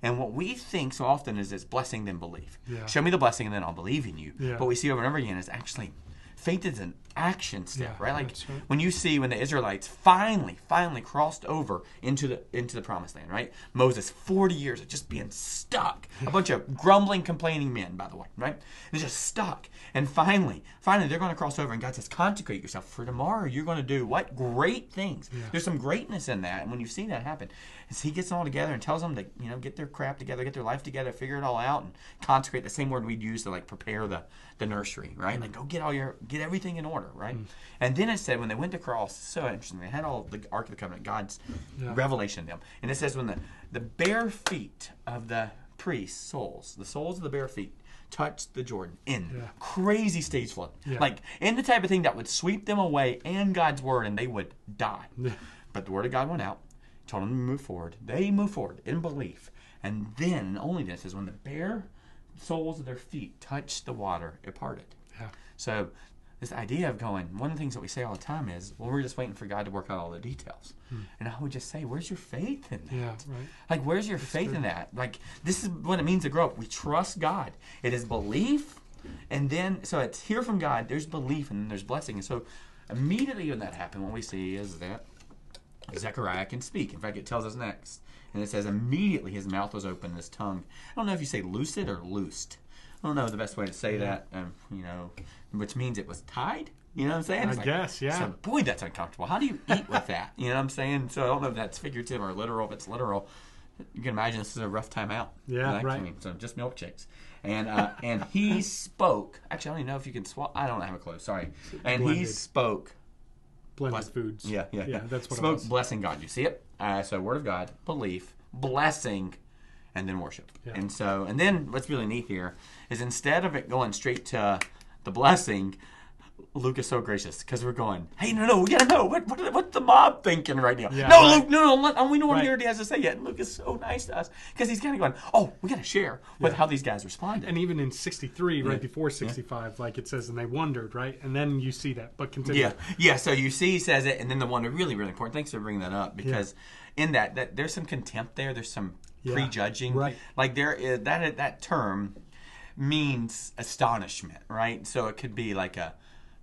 And what we think so often is it's blessing then belief. Yeah. Show me the blessing and then I'll believe in you. Yeah. But we see over and over again is actually faith is an action step, Yeah, right? Like right. when you see when the Israelites finally, finally crossed over into the into the promised land, right? Moses, 40 years of just being stuck. A bunch of grumbling, complaining men, by the way, right? They're just stuck. And finally, finally they're going to cross over and God says, consecrate yourself for tomorrow you're going to do what? Great things. There's some greatness in that. And when you see that happen, as he gets them all together and tells them to, you know, get their crap together, get their life together, figure it all out, and consecrate the same word we'd use to like prepare the, the nursery, right? Like go get all your get everything in order, right? And then it said when they went to cross, so interesting, they had all the Ark of the Covenant, God's Yeah. revelation to them. And it says when the, the bare feet of the priests' soles, the soles of the bare feet, touched the Jordan in Yeah. crazy stage flood. Yeah. Like in the type of thing that would sweep them away and God's word and they would die. But the word of God went out, told them to move forward. They move forward in belief. And then, only this, is when the bare soles of their feet touched the water, it parted. Yeah. So this idea of going, one of the things that we say all the time is, well, we're just waiting for God to work out all the details. And I would just say, where's your faith in that? Hmm. Yeah. Right. Like, where's your faith in that? Like, this is what it means to grow up. We trust God. It is belief, and then, so it's hear from God, there's belief, and then there's blessing. And so, immediately when that happened, what we see is that Zechariah can speak. In fact, it tells us next. And it says, immediately his mouth was open, his tongue. I don't know if you say lucid or loosed. I don't know the best way to say that, um, you know, which means it was tied. You know what I'm saying? I like- guess, yeah. So, boy, that's uncomfortable. How do you eat with that? You know what I'm saying? So I don't know if that's figurative or literal. If it's literal, you can imagine this is a rough time out. Yeah, That right. came. So just milkshakes. And uh, and he spoke. Actually, I don't even know if you can swallow. I don't have a clue. Sorry. And he spoke. Blended Bless- foods. Yeah, yeah, Yeah. That's what spoke blessing God. You see it? Uh, so word of God, belief, blessing, and then worship. Yeah. And so, and then what's really neat here is instead of it going straight to the blessing, Luke is so gracious because we're going, hey, no, no, we gotta know what, what what's the mob thinking right now? Yeah, no, right. Luke, no, no, we don't want Right. what he has to say yet. And Luke is so nice to us because he's kind of going, oh, we gotta share with how these guys responded. And even in 63, right before 65, like it says, and they wondered, right? And then you see that. But continue. Yeah, yeah. So you see, he says it, and then the one really, really important. Thanks for bringing that up because in that, that there's some contempt there. There's some Yeah, prejudging. right. Like there is that that term means astonishment, right? So it could be like a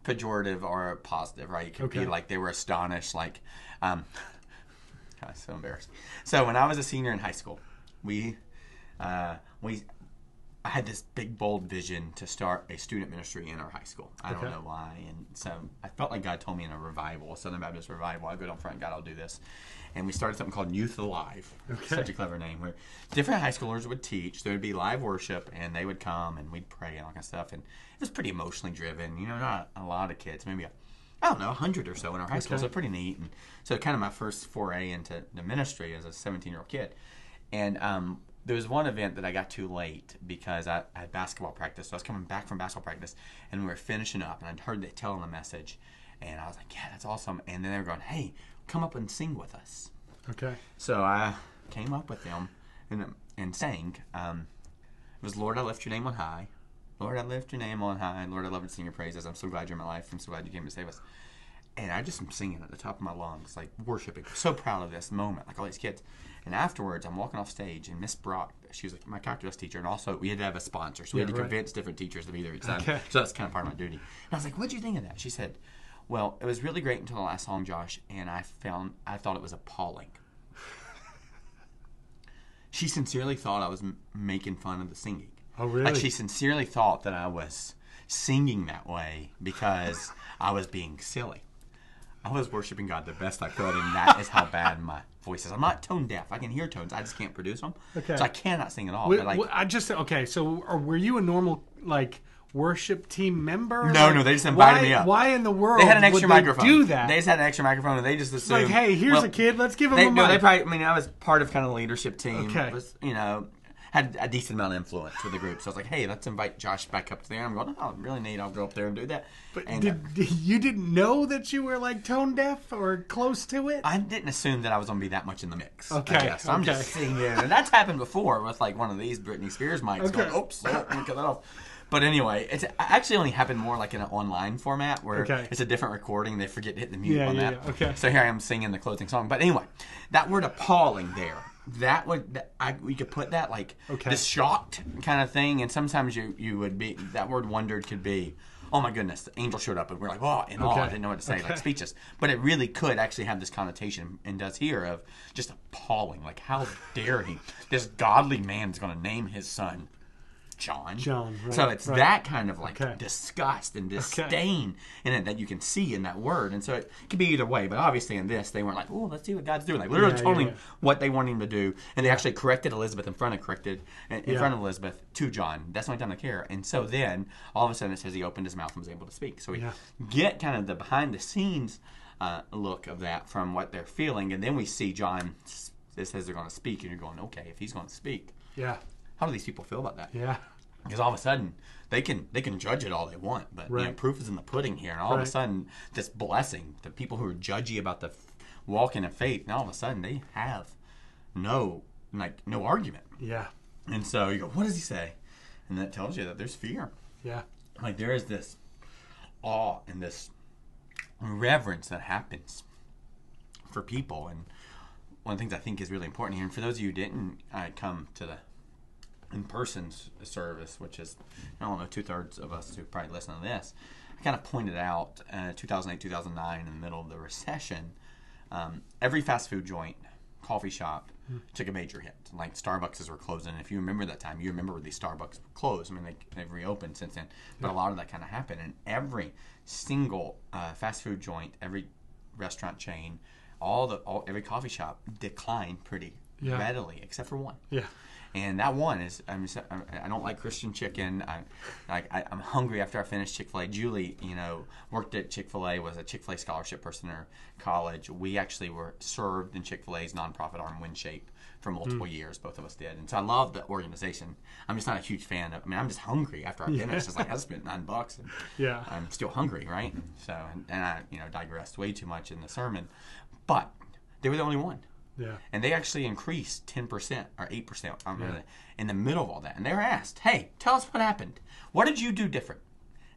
pejorative or a positive, right? It could Okay. be like they were astonished, like. Um, God, so embarrassed. So when I was a senior in high school, we uh, we I had this big bold vision to start a student ministry in our high school. I Okay. don't know why, and so I felt like God told me in a revival, a Southern Baptist revival. I go down front, God, I'll do this, and we started something called Youth Alive. Okay. Such a clever name. Where different high schoolers would teach. There would be live worship, and they would come, and we'd pray and all kind of stuff. And it was pretty emotionally driven. You know, not a lot of kids, maybe a I don't know, a hundred or so in our high school. So pretty neat. And so kind of my first foray into the ministry as a 17 year old kid. And um, there was one event that I got too late because I, I had basketball practice. So I was coming back from basketball practice and we were finishing up and I'd heard they telling the message. And I was like, yeah, that's awesome. And then they were going, hey, come up and sing with us. Okay. So I came up with them and, and sang. Um, it was Lord, I lift your name on high. Lord, I lift your name on high. Lord, I love to sing your praises. I'm so glad you're in my life. I'm so glad you came to save us. And I just am singing at the top of my lungs, like worshiping. So proud of this moment, like all these kids. And afterwards, I'm walking off stage, and Miss Brock, she was like my calculus teacher, and also we had to have a sponsor, so we Yeah, had to right. convince different teachers to be there each time. Okay. So that's kind of part of my duty. And I was like, "What'd you think of that?" She said, "Well, it was really great until the last song, Josh, and I found I thought it was appalling." she sincerely thought I was m- making fun of the singing. Oh, really? Like she sincerely thought that I was singing that way because I was being silly. I was worshiping God the best I could, and that is how bad my voice is. I'm not tone deaf. I can hear tones. I just can't produce them. Okay. So I cannot sing at all. But like, I just okay. So, or were you a normal like worship team member? No, Like, no, they just invited why, me up. Why in the world they had an extra microphone. Do that? They just had an extra microphone, and they just assumed. like, hey, here's well, a kid. Let's give him They, a no, mic. they probably. I mean, I was part of kind of the leadership team. Okay. Was you know had a decent amount of influence with the group. So I was like, hey, let's invite Josh back up there. I'm going, oh, really neat. I'll go up there and do that. but and, did, uh, you didn't know that you were like tone deaf or close to it? I didn't assume that I was going to be that much in the mix. Okay, guess. I'm just sitting there, and that's happened before with like one of these Britney Spears mics. Okay. Going, Oops, oh, let me cut that off. But anyway, it's actually only happened more like in an online format where Okay. it's a different recording. They forget to hit the mute Yeah, on yeah, that. yeah, okay. So here I am singing the closing song. But anyway, that word appalling there. That would that, I we could put that like Okay. this shocked kind of thing, and sometimes you you would be that word wondered could be. Oh my goodness! The angel showed up, and we're like, "Oh!" in awe. Okay. I didn't know what to say, Okay. like speechless. But it really could actually have this connotation, and does here of just appalling. Like, how dare he? This godly man's going to name his son John. John, right, so it's right. that kind of like Okay. disgust and disdain in it that you can see in that word, and so it could be either way. But obviously, in this, they weren't like, "Oh, let's see what God's doing." Like literally Yeah, told yeah, him yeah. what they want him to do, and they actually corrected Elizabeth in front of corrected in Yeah. front of Elizabeth to John. That's the only time they care. And so then all of a sudden it says he opened his mouth and was able to speak. So we get kind of the behind the scenes uh, look of that from what they're feeling, and then we see John. It says they're going to speak, and you're going, okay, if he's going to speak, yeah, how do these people feel about that? yeah, Because all of a sudden they can they can judge it all they want, but you know, proof is in the pudding here, and all of a sudden this blessing, the people who are judgy about the f- walking in faith, now all of a sudden they have no like no argument, yeah, and so you go, what does he say? And that tells you that there's fear, yeah, like there is this awe and this reverence that happens for people, and one of the things I think is really important here, and for those of you who didn't uh, come to the in-person service, which is I don't know two thirds of us who probably listen to this, I kind of pointed out uh, 2008 2009 in the middle of the recession, um, every fast food joint, coffee shop took a major hit. Like Starbucks were closing. If you remember that time, you remember these Starbucks closed. I mean, they, they've reopened since then, but a lot of that kind of happened. And every single uh, fast food joint, every restaurant chain, all the all, every coffee shop declined pretty Yeah. readily, except for one. Yeah. And that one is I'm I'm- don't like Christian chicken. I like I, I'm hungry after I finish Chick Fil A. Julie, you know, worked at Chick Fil A, was a Chick Fil A scholarship person in her college. We actually were served in Chick Fil A's nonprofit arm, WinShape, for multiple mm. years. Both of us did, and so I love the organization. I'm just not a huge fan of. I mean, I'm just hungry after I finish. It's like I spent nine bucks, and Yeah. I'm still hungry, right? So, and, and I, you know, digressed way too much in the sermon, but they were the only one Yeah. and they actually increased 10% or 8% I'm gonna- in the middle of all that. And they were asked, hey, tell us what happened. What did you do different?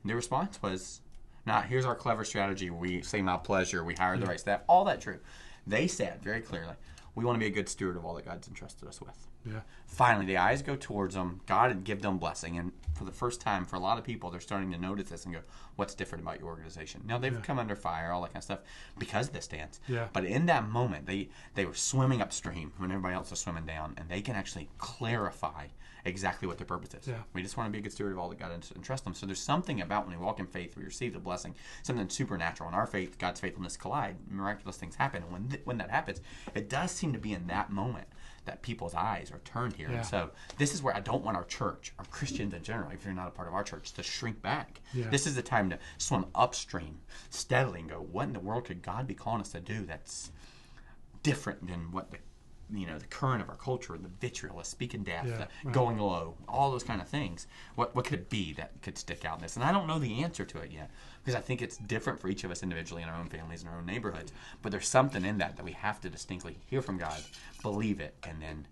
And their response was, not here's our clever strategy. We say my pleasure. We hired the right staff. All that true. They said very clearly, we want to be a good steward of all that God's entrusted us with. Yeah. Finally, the eyes go towards them. God would give them blessing. And for the first time, for a lot of people, they're starting to notice this and go, what's different about your organization? Now, they've come under fire, all that kind of stuff, because of this dance. Yeah. But in that moment, they, they were swimming upstream when everybody else was swimming down, and they can actually clarify exactly what their purpose is. Yeah. We just want to be a good steward of all that God has entrusted them. So there's something about when we walk in faith, we receive the blessing, something supernatural. In our faith, God's faithfulness collide, miraculous things happen. And when, th- when that happens, it does seem to be in that moment that people's eyes are turned here. Yeah. And so this is where I don't want our church, our Christians in general, if you're not a part of our church, to shrink back. Yeah. This is the time to swim upstream steadily and go, what in the world could God be calling us to do that's different than what the you know the current of our culture, the vitriol, the speaking death, Yeah, the right. going low, all those kind of things. What what could it be that could stick out in this? And I don't know the answer to it yet because I think it's different for each of us individually in our own families and our own neighborhoods. But there's something in that that we have to distinctly hear from God, believe it, and then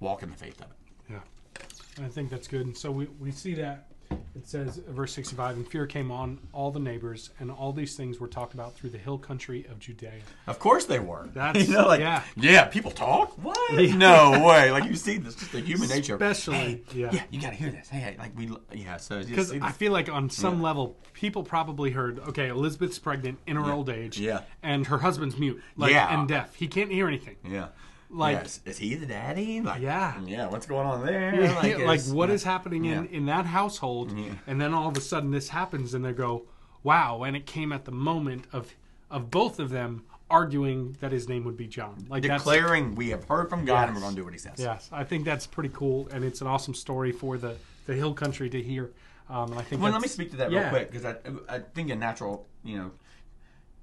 walk in the faith of it. Yeah. I think that's good. And so we, we see that it says, verse 65, and fear came on all the neighbors, and all these things were talked about through the hill country of Judea. Of course they were. That's- you know, like yeah. yeah, people talk. What? no way. Like you see this, just the human nature. Especially, Hey, yeah. yeah, you got to hear this. Hey, hey, like we, yeah. So Because I feel like on some Yeah. level, people probably heard, okay, Elizabeth's pregnant in her old age, Yeah. and her husband's mute, like, Yeah. and deaf. He can't hear anything. Yeah. Like- yes. is he the daddy? Like, Yeah. Yeah. What's going on there? like, is- what is happening in, Yeah. in that household Yeah. and then all of a sudden this happens and they go wow and it came at the moment of of both of them arguing that his name would be john like declaring we have heard from God and we're going to do what He says. yes i think that's pretty cool and it's an awesome story for the the hill country to hear um, and i think Well, let me speak to that yeah, real quick because I, I think a natural, you know,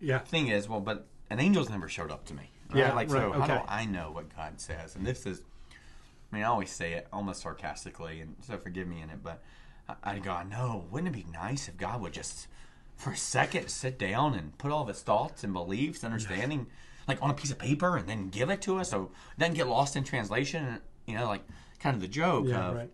yeah thing is well, but an angel's never showed up to me. Right? Yeah, Like so, right, how do. I know what God says? And this is, I mean, I always say it almost sarcastically, and so forgive me in it, but I, I go, I know. Wouldn't it be nice if God would just, for a second, sit down and put all of His thoughts and beliefs, understanding, like on a piece of paper, and then give it to us, so it doesn't get lost in translation. And, you know, like kind of the joke yeah of right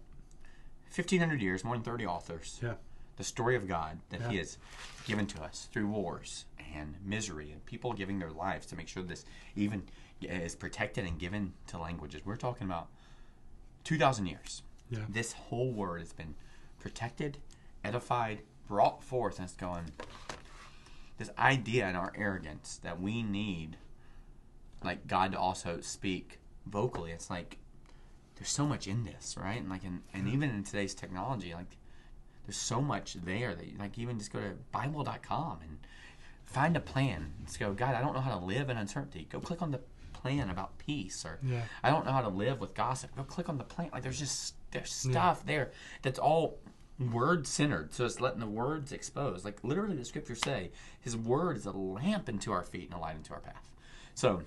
1,500 years, more than 30 authors yeah the story of God that He has given to us through wars and misery and people giving their lives to make sure this even is protected and given to languages. We're talking about 2,000 years. Yeah. This whole word has been protected, edified, brought forth, and it's going. This idea in our arrogance that we need, like God to also speak vocally. It's like there's so much in this, right? And like, in, and even in today's technology, like there's so much there that you, like even just go to bible.com and find a plan. Just go god i don't know how to live in uncertainty. Go click on the plan about peace or Yeah. i don't know how to live with gossip. Go click on the plan. Like there's just there's stuff there that's all word centered so it's letting the words expose. Like literally the scriptures say his word is a lamp into our feet and a light into our path. So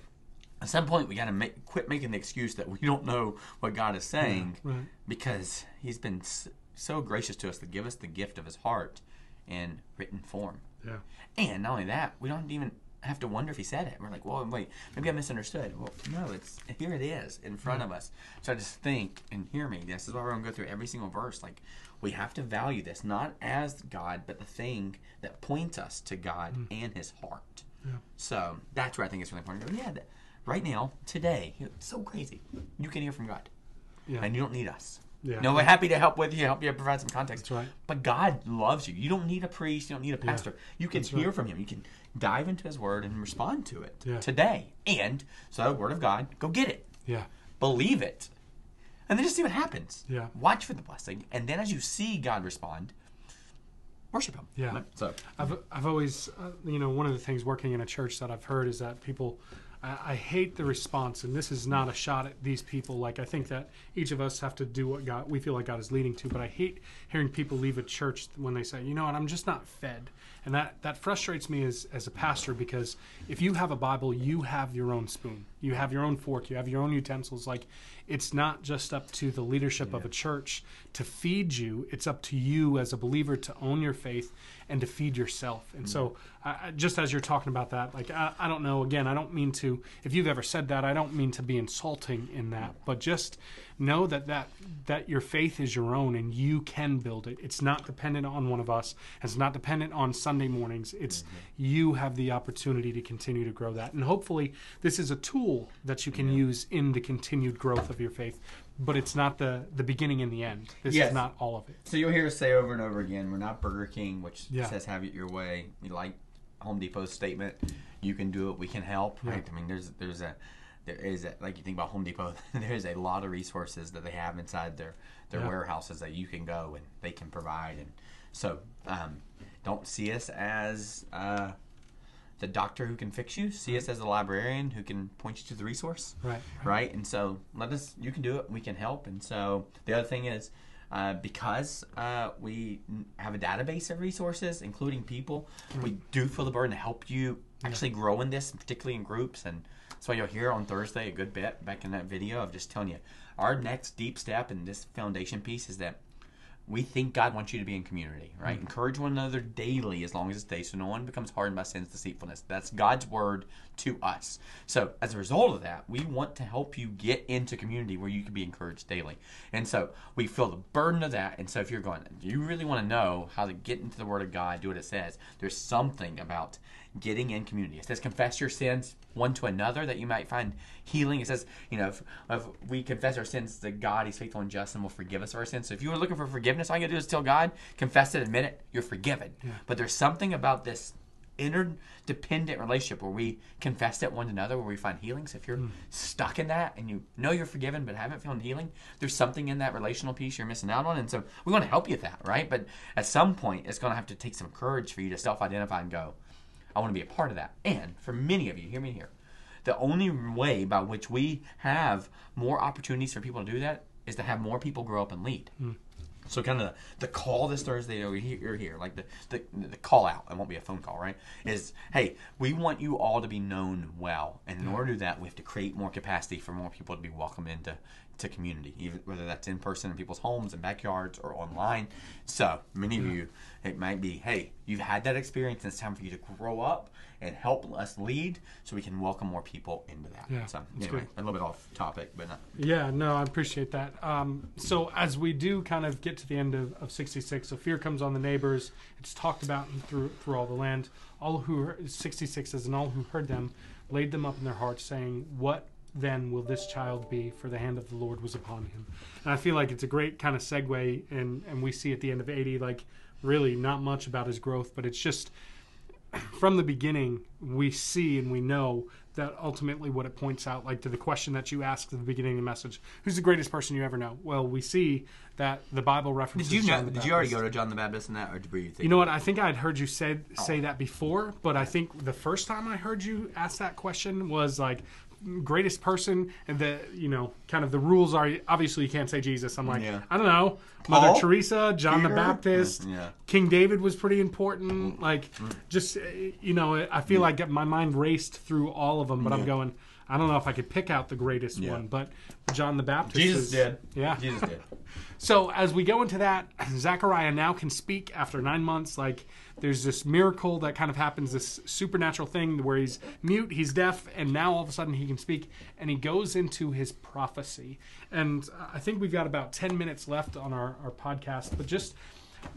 at some point we got to make, quit making the excuse that we don't know what god is saying right. because he's been so gracious to us to give us the gift of his heart in written form. yeah And not only that, we don't even have to wonder if he said it. We're like, well, wait, maybe I misunderstood. Well, no, it's here it is in front of hmm. us. So I just think and hear me. This is why we're going to go through every single verse. Like, we have to value this not as God, but the thing that points us to God hmm. and his heart. Yeah. So that's where I think it's really important. Yeah, that, right now, today, it's so crazy. You can hear from God yeah and you don't need us. Yeah. No, we're happy to help with you, help you provide some context. That's right. But God loves you. You don't need a priest. You don't need a pastor. You can That's hear right. from Him. You can dive into His Word and respond to it Yeah. today. And so, the Word of God, go get it, yeah believe it, and then just see what happens. Yeah. Watch for the blessing, and then as you see God respond, worship Him. Yeah. So I've I've always uh, you know one of the things working in a church that I've heard is that people I, I hate the response, and this is not a shot at these people. Like I think that each of us have to do what God we feel like God is leading to. But I hate hearing people leave a church when they say, you know what, I'm just not fed, and that that frustrates me as as a pastor because if you have a Bible, you have your own spoon, you have your own fork, you have your own utensils. Like it's not just up to the leadership of a church to feed you; it's up to you as a believer to own your faith and to feed yourself. And so, uh, just as you're talking about that, like I, I don't know. Again, I don't mean to. If you've ever said that, I don't mean to be insulting in that, but just know that that that your faith is your own and you can build it. It's not dependent on one of us. It's not dependent on Sunday mornings. It's you have the opportunity to continue to grow that, and hopefully, this is a tool that you can use in the continued growth of your faith. But it's not the the beginning and the end. This Yes. is not all of it. So you'll hear us say over and over again, we're not Burger King, which Yeah. says have it your way. We like Home Depot's statement, you can do it, we can help. Right? I mean, there's there's a there is a, like you think about Home Depot, there's a lot of resources that they have inside their their Yeah. warehouses that you can go and they can provide. And so um, don't see us as uh, the doctor who can fix you. See us as a librarian who can point you to the resource Right. right? And so let us, you can do it, we can help. And so the other thing is, uh, because uh, we have a database of resources, including people, we do feel the burden to help you actually grow in this, particularly in groups. And that's why you'll hear on Thursday a good bit back in that video of just telling you our next deep step in this foundation piece is that we think God wants you to be in community, right? Mm. Encourage one another daily as long as it's day, so no one becomes hardened by sin's deceitfulness. That's God's word to us. So, as a result of that, we want to help you get into community where you can be encouraged daily. And so, we feel the burden of that. And so, if you're going, do you really want to know how to get into the Word of God, do what it says? There's something about getting in community. It says, confess your sins one to another that you might find healing. It says, you know, if, if we confess our sins to God, He's faithful and just and will forgive us our sins. So if you are looking for forgiveness, all you gotta do is tell God, confess it, admit it, you're forgiven. But there's something about this interdependent relationship where we confess it one to another, where we find healing. So if you're hmm. stuck in that and you know you're forgiven but haven't found healing, there's something in that relational piece you're missing out on. And so we want to help you with that, right? But at some point, it's going to have to take some courage for you to self-identify and go, I want to be a part of that. And for many of you, hear me here. The only way by which we have more opportunities for people to do that is to have more people grow up and lead. Hmm. So kind of the call this Thursday over here, here like the, the the call out, it won't be a phone call, right? Is hey, we want you all to be known well, and in hmm. order to do that, we have to create more capacity for more people to be welcomed into to community, even whether that's in person in people's homes and backyards or online. So many of you, it might be, hey, you've had that experience, and it's time for you to grow up and help us lead, so we can welcome more people into that. Yeah, so anyway, good. a little bit off topic, but not, Yeah, no, I appreciate that. Um, so as we do kind of get to the end of, of 66, so fear comes on the neighbors. It's talked about through through all the land. All who heard, 66 says, and all who heard them laid them up in their hearts, saying, "What then will this child be? For the hand of the Lord was upon him." And I feel like it's a great kind of segue, and and we see at the end of 80, like really not much about his growth, but it's just from the beginning, we see and we know that ultimately what it points out, like to the question that you asked at the beginning of the message, who's the greatest person you ever know? Well, we see that the Bible references. Did you know? John the Did you already go to John the Baptist in that, or were you? You know what? I think I had heard you say say oh. that before, but I think the first time I heard you ask that question was like greatest person, and the you know kind of the rules are obviously you can't say Jesus. I'm like Yeah. I don't know, Paul? Mother Teresa, John the Baptist, Mm, yeah. King David was pretty important. Like just uh, you know, I feel like my mind raced through all of them, but I'm going. I don't know if I could pick out the greatest Yeah. one, but John the Baptist. Jesus is- did. Yeah. Jesus did. So as we go into that, Zechariah now can speak after nine months. Like there's this miracle that kind of happens, this supernatural thing where he's mute, he's deaf, and now all of a sudden he can speak, and he goes into his prophecy. And I think we've got about ten minutes left on our, our podcast, but just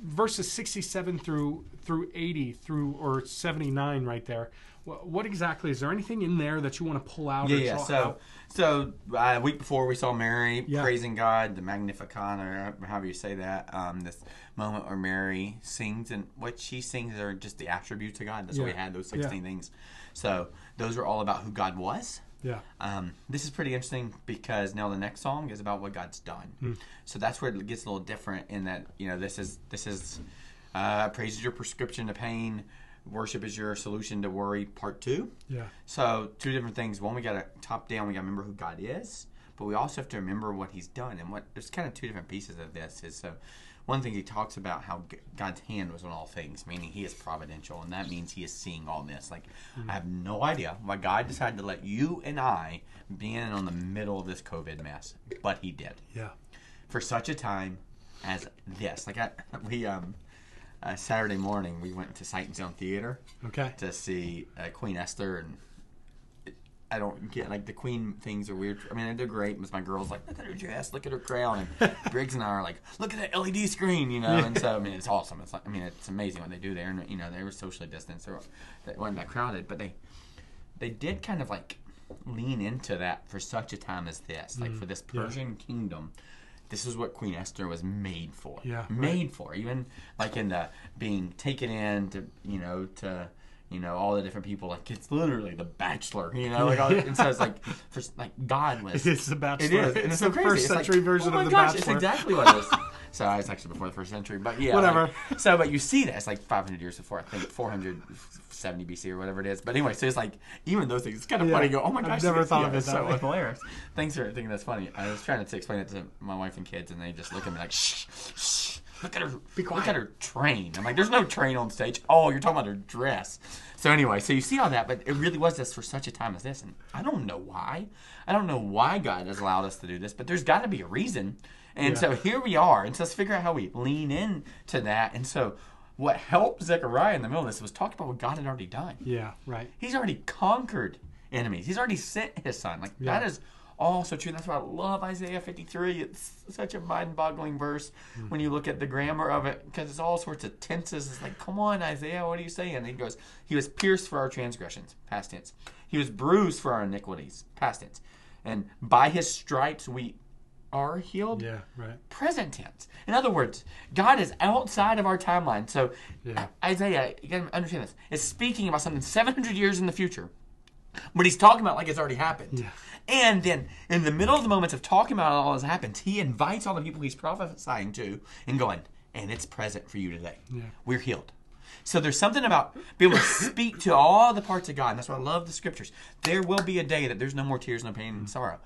verses 67 through through 80 through or 79 right there. What, what exactly is there anything in there that you want to pull out? Yeah, or yeah. So, out? so uh, a week before we saw Mary Yeah. praising God, the Magnificat, or however you say that. Um, this moment where Mary sings, and what she sings are just the attributes of God. That's what we had those Yeah. sixteen things. So those are all about who God was. yeah, Um, this is pretty interesting because now the next song is about what God's done. So that's where it gets a little different in that you know this is this is uh, praises your prescription to pain, worship is your solution to worry, part two. Yeah. So two different things. One, we got to top down. We got to remember who God is, but we also have to remember what He's done. And what there's kind of two different pieces of this. Is so one thing he talks about how God's hand was on all things, meaning He is providential, and that means He is seeing all this. Like I have no idea why God decided to let you and I be in on the middle of this COVID mess, but He did Yeah. for such a time as this. Like I, we um. Uh, Saturday morning, we went to Sight and Sound Theater Okay. to see uh, Queen Esther, and it, I don't get like the Queen things are weird. I mean, they're great. But my girls like, look at her dress, look at her crown, and Briggs and I are like, look at that LED screen, you know. And so I mean, it's awesome. It's like, I mean, it's amazing what they do there, and you know, they were socially distanced, or they weren't that crowded, but they they did kind of like lean into that for such a time as this, like for this yeah. Persian kingdom. This is what Queen Esther was made for. Yeah, made for. Even like in the being taken in to you know to you know all the different people. Like it's literally the Bachelor. You know, like all, and so it's like for like God was. It's the Bachelor. It is. It's so the crazy. first It's like, century version oh of the gosh, Bachelor. It's exactly what it is. so it's actually before the first century, but yeah, Whatever. like- so, but you see that it's like 500 years before. I think 470 BC or whatever it is. But anyway, so it's like even those things. It's kind of Yeah. funny. You go, oh my gosh, I've never thought of it that so way. hilarious. Thanks for thinking that's funny. I was trying to explain it to my wife and kids, and they just look at me like, shh, shh. Look at her. Be Look quiet. at her train. I'm like, there's no train on stage. Oh, you're talking about her dress. So anyway, so you see all that, but it really was this for such a time as this, and I don't know why. I don't know why God has allowed us to do this, but there's got to be a reason. And Yeah. so here we are, and so let's figure out how we lean in to that. And so, what helped Zechariah in the middle of this was talk about what God had already done. Yeah. Right. He's already conquered enemies. He's already sent his son. Like Yeah. that is also true. That's why I love Isaiah 53. It's such a mind-boggling verse Hmm. when you look at the grammar of it because it's all sorts of tenses. It's like, come on, Isaiah, what are you saying? And he goes, he was pierced for our transgressions, past tense. He was bruised for our iniquities, past tense. And by his stripes we are healed Yeah. Right. present tense. In other words, God is outside of our timeline. So Yeah. Isaiah, you gotta understand this, is speaking about something 700 years in the future. But he's talking about like it's already happened. Yeah. And then in the middle of the moments of talking about all this happened, he invites all the people he's prophesying to and going, and it's present for you today. Yeah. We're healed. So there's something about being able to speak to all the parts of God. And that's why I love the scriptures. There will be a day that there's no more tears, no pain, and sorrow.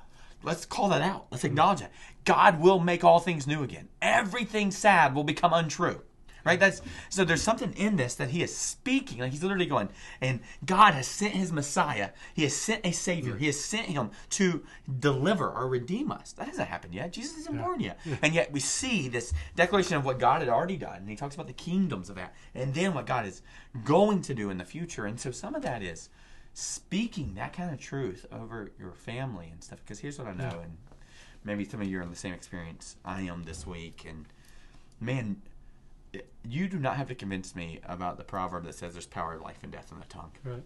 Let's call that out. Let's acknowledge that. God will make all things new again. Everything sad will become untrue. Right? That's so there's something in this that he is speaking. Like he's literally going, and God has sent his Messiah. He has sent a Savior. Mm. He has sent him to deliver or redeem us. That hasn't happened yet. Jesus isn't born yet. And yet we see this declaration of what God had already done. And he talks about the kingdoms of that. And then what God is going to do in the future. And so some of that is speaking that kind of truth over your family and stuff. Because here's what I know, and maybe some of you are in the same experience I am this week. And man, you do not have to convince me about the proverb that says there's power life and death in the tongue. Right.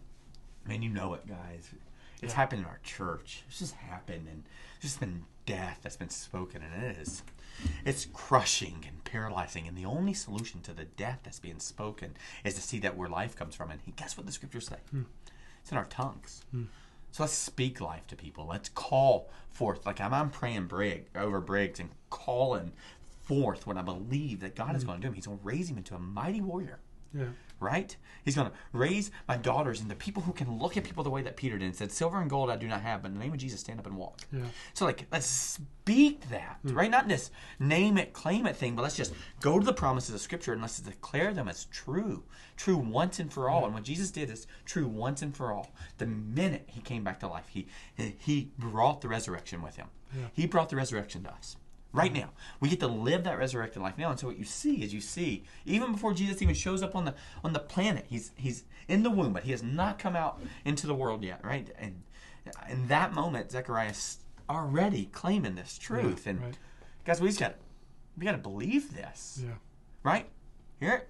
Man, you know it, guys. It's Yeah. happened in our church. It's just happened, and there's just been death that's been spoken, and it is. It's crushing and paralyzing, and the only solution to the death that's being spoken is to see that where life comes from. And guess what the scriptures say? Hmm. It's in our tongues. Hmm. So let's speak life to people. Let's call forth, like I'm, I'm praying Brig over Briggs and calling forth what I believe that God is hmm. going to do. him. He's going to raise him into a mighty warrior Yeah. right? He's going to raise my daughters into people who can look at people the way that Peter did and said, Silver and gold I do not have, but in the name of Jesus, stand up and walk. Yeah. So, like, let's speak that, hmm. right? Not this name it, claim it thing, but let's just go to the promises of Scripture and let's declare them as true, true once and for all. And what Jesus did is true once and for all. The minute he came back to life, he he brought the resurrection with him. Yeah. He brought the resurrection to us. Right now, we get to live that resurrected life now, and so what you see is you see even before Jesus even shows up on the on the planet, he's he's in the womb, but he has not come out into the world yet, right? And in that moment, Zechariah's already claiming this truth, and right. guys, we just got we got to believe this, Yeah. right? Hear it,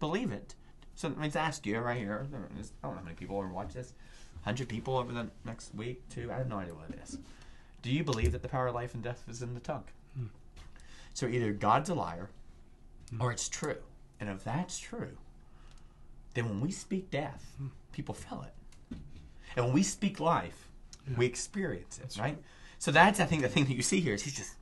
believe it. So let me just ask you right here. I don't know how many people will watch this. Hundred people over the next week, two. I have no idea what it is. Do you believe that the power of life and death is in the tongue? Hmm. So either God's a liar hmm. or it's true. And if that's true, then when we speak death, hmm. people feel it. And when we speak life, we experience it, right? So that's I think the thing that you see here is he's just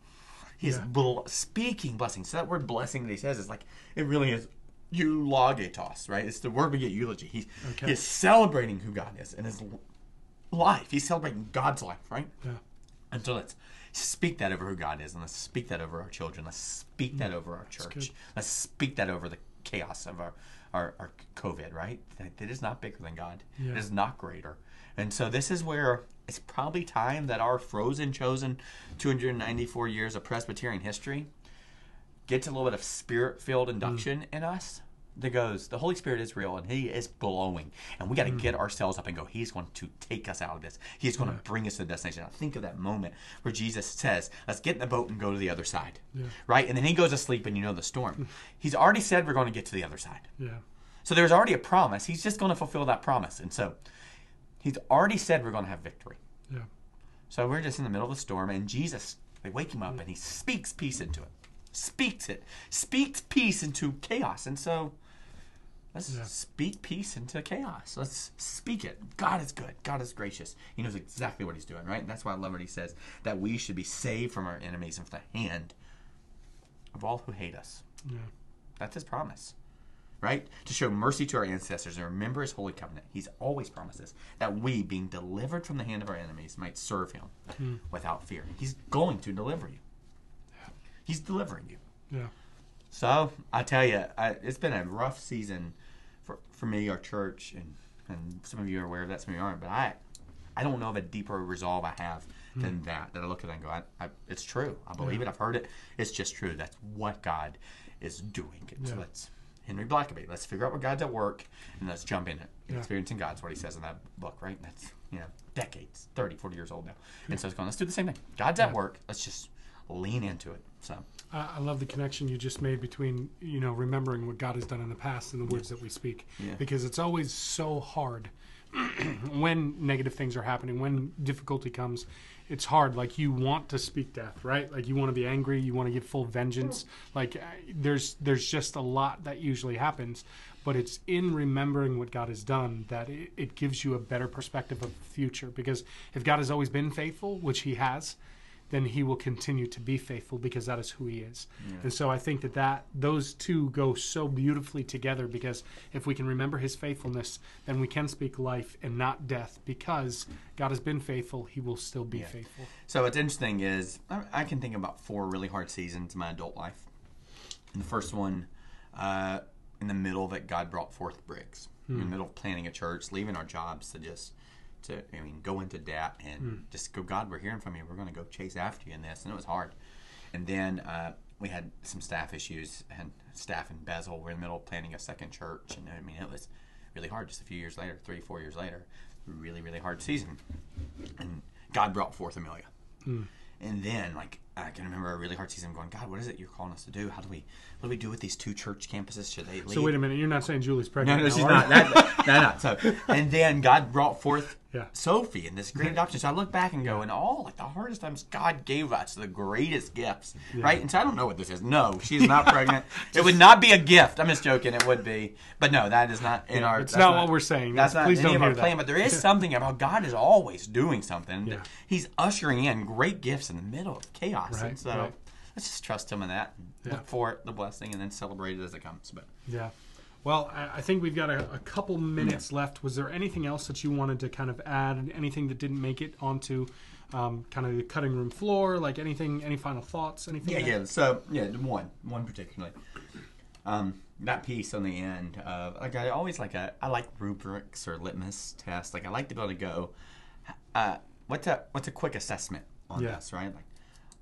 he's Yeah. bl- speaking blessings. So that word blessing that he says is like it really is eulogetos, right? It's the word we get eulogy. He's Okay. he's celebrating who God is and his life. He's celebrating God's life, right? Yeah. And so let's speak that over who God is, and let's speak that over our children. Let's speak that mm. over our church. Let's speak that over the chaos of our, our, our COVID, right? That it is not bigger than God. Yeah. It is not greater. And so this is where it's probably time that our frozen, chosen 294 years of Presbyterian history gets a little bit of spirit filled induction mm. in us that goes, the Holy Spirit is real and He is blowing. And we got to get mm. ourselves up and go, He's going to take us out of this. He's going to bring us to the destination. I think of that moment where Jesus says, Let's get in the boat and go to the other side. Yeah. Right? And then He goes to sleep and you know the storm. Mm. He's already said we're going to get to the other side. Yeah. So there's already a promise. He's just going to fulfill that promise. And so He's already said we're going to have victory. Yeah. So we're just in the middle of the storm, and Jesus, they wake him up, and he speaks peace into it. Speaks it. Speaks peace into chaos. And so let's Yeah. speak peace into chaos. Let's speak it. God is good. God is gracious. He knows exactly what he's doing, right? And that's why I love what he says that we should be saved from our enemies and from the hand of all who hate us. Yeah. That's his promise. Right? To show mercy to our ancestors and remember his holy covenant. He's always promised us that we, being delivered from the hand of our enemies, might serve him hmm. without fear. He's going to deliver you. He's delivering you. Yeah. So I tell you, I, it's been a rough season for, for me, our church, and, and some of you are aware of that, some of you aren't. But I, I don't know of a deeper resolve I have hmm. than that. That I look at that and go, I, I, it's true. I believe it. I've heard it. It's just true. That's what God is doing. And So let's Henry Blackaby. Let's figure out what God's at work and let's jump in it. Yeah. Experiencing God's what he says in that book, right? That's you know decades, 30, 40 years old now. And so it's going. Let's do the same thing. God's at work. Let's just lean into it. So I I love the connection you just made between you know remembering what God has done in the past and the words that we speak, Yeah. because it's always so hard when negative things are happening, when difficulty comes. It's hard. Like you want to speak death, right? Like you want to be angry, you want to get full vengeance. Like there's there's just a lot that usually happens, but it's in remembering what God has done that it, it gives you a better perspective of the future. Because if God has always been faithful, which He has, then he will continue to be faithful because that is who he is. And so I think that, that those two go so beautifully together because if we can remember his faithfulness, then we can speak life and not death because God has been faithful, he will still be Yeah. faithful. So what's interesting is I, I can think about four really hard seasons in my adult life. And the first one, uh, in the middle of it, God brought forth Briggs. In the middle of planning a church, leaving our jobs to just to I mean go into debt and just go. God, we're hearing from you. We're going to go chase after you in this, and it was hard. And then uh, we had some staff issues and staff in Bezel. We're in the middle of planning a second church, and I mean it was really hard. Just a few years later, three four years later, really really hard season. And God brought forth Amelia. And then, like, I can remember a really hard season going, God, what is it you're calling us to do? How do we, what do we do with these two church campuses? Should they leave? So wait a minute, you're not saying Julie's pregnant? no, now, she's not. you? That, no, no. So, and then God brought forth Yeah. Sophie and this great adoption. So I look back and go, in all like the hardest times, God gave us the greatest gifts, right? And so I don't know what this is. No, she's not pregnant. it would not be a gift. I'm just joking. It would be, but no, that is not in our. it's that's not what we're saying. That's not Please any don't of our hear that. plan. But there is something about God is always doing something. Yeah. He's ushering in great gifts in the middle of chaos. Right, and so right. let's just trust Him in that. And Yeah. Look for the blessing, and then celebrate it as it comes. But Yeah. Well, I think we've got a, a couple minutes left. Was there anything else that you wanted to kind of add? Anything that didn't make it onto um, kind of the cutting room floor? Like anything? Any final thoughts? Anything? Yeah, yeah. So yeah, one, one particularly. Um, that piece on the end of like I always like a I like rubrics or litmus tests. Like I like to be able to go, uh, what's a what's a quick assessment on Yeah. this, right? Like,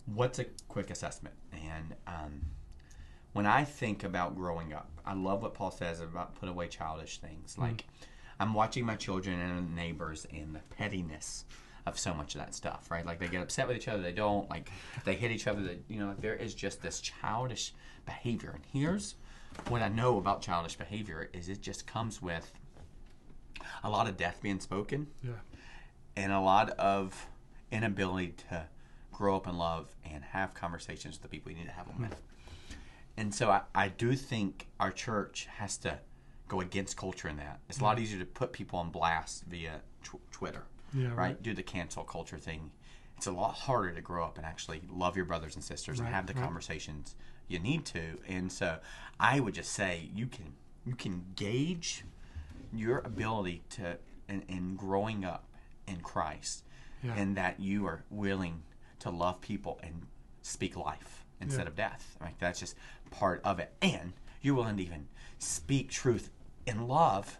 what's a quick assessment? And um, when I think about growing up, I love what Paul says about put away childish things. Hmm. Like I'm watching my children and neighbors and the pettiness of so much of that stuff, right? Like they get upset with each other, they don't. Like they hit each other, they, you know. Like there is just this childish behavior. And here's what I know about childish behavior: is it just comes with a lot of death being spoken Yeah. and a lot of inability to grow up in love and have conversations with the people you need to have them with. And so I, I do think our church has to go against culture in that. It's a lot mm-hmm. easier to put people on blast via tw- Twitter, Yeah, right? right. Do the cancel culture thing it's a lot harder to grow up and actually love your brothers and sisters and have the right. conversations you need to. And so I would just say you can you can gauge your ability to in, in growing up in Christ Yeah. and that you are willing to love people and speak life instead Yeah. of death. Right? That's just part of it. And you're willing to even speak truth in love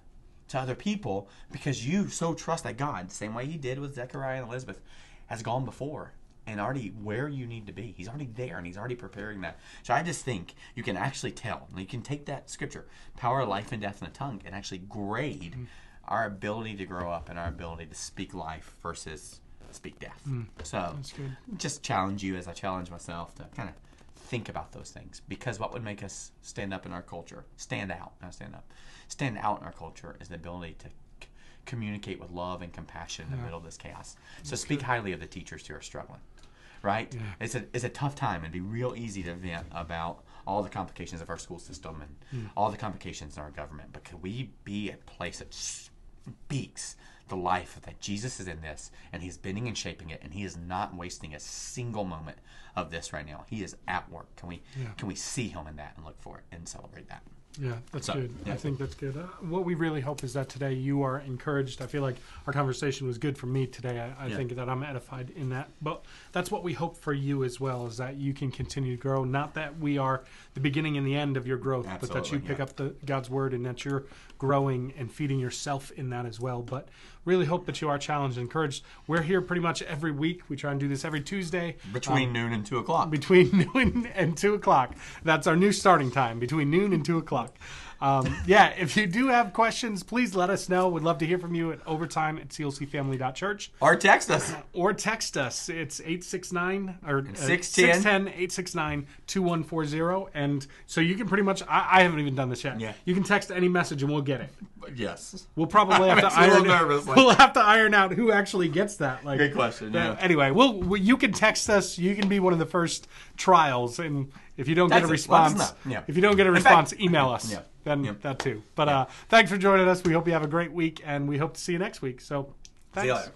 to other people because you so trust that God, the same way he did with Zechariah and Elizabeth, has gone before and already where you need to be. He's already there and he's already preparing that. So I just think you can actually tell. You can take that scripture, power of life and death in the tongue, and actually grade mm. our ability to grow up and our ability to speak life versus speak death. Mm. So That's good. just challenge you as I challenge myself to kind of think about those things because what would make us stand up in our culture, stand out, not stand up, stand out in our culture is the ability to c- communicate with love and compassion in the middle of this chaos. So speak highly of the teachers who are struggling. Right? It's a it's a tough time. It'd be real easy to vent about all the complications of our school system and hmm. all the complications in our government. But could we be a place that speaks the life that Jesus is in this and he's bending and shaping it and he is not wasting a single moment of this right now. He is at work. Can we Yeah. can we see him in that and look for it and celebrate that? Yeah, that's So, good. yeah. I think that's good. Uh, what we really hope is that today you are encouraged. I feel like our conversation was good for me today. I, I Yeah. think that I'm edified in that. But that's what we hope for you as well, is that you can continue to grow. Not that we are the beginning and the end of your growth, but that you pick yeah. up the God's word and that you're growing and feeding yourself in that as well. But really hope that you are challenged and encouraged. We're here pretty much every week. We try and do this every Tuesday. Between um, noon and two o'clock. between noon and two o'clock. That's our new starting time between noon and two o'clock. Um, yeah, if you do have questions, please let us know. We'd love to hear from you at overtime at clcfamily.church or text us. or text us. It's 869 or uh, 610. 610-869-2140. And so you can pretty much, I, I haven't even done this yet. Yeah. You can text any message and we'll get it. Yes. We'll probably have to a iron. nervous, like- we'll have to iron out who actually gets that. Like, Good question. uh, Yeah. Anyway, we'll, we, you can text us. You can be one of the first trials, and if you don't get a That's. Let us response. Yeah. if you don't get a fact- response, email us. Yeah. Then Yeah. that too. But uh, thanks for joining us. We hope you have a great week, and we hope to see you next week. So, thanks. See you later.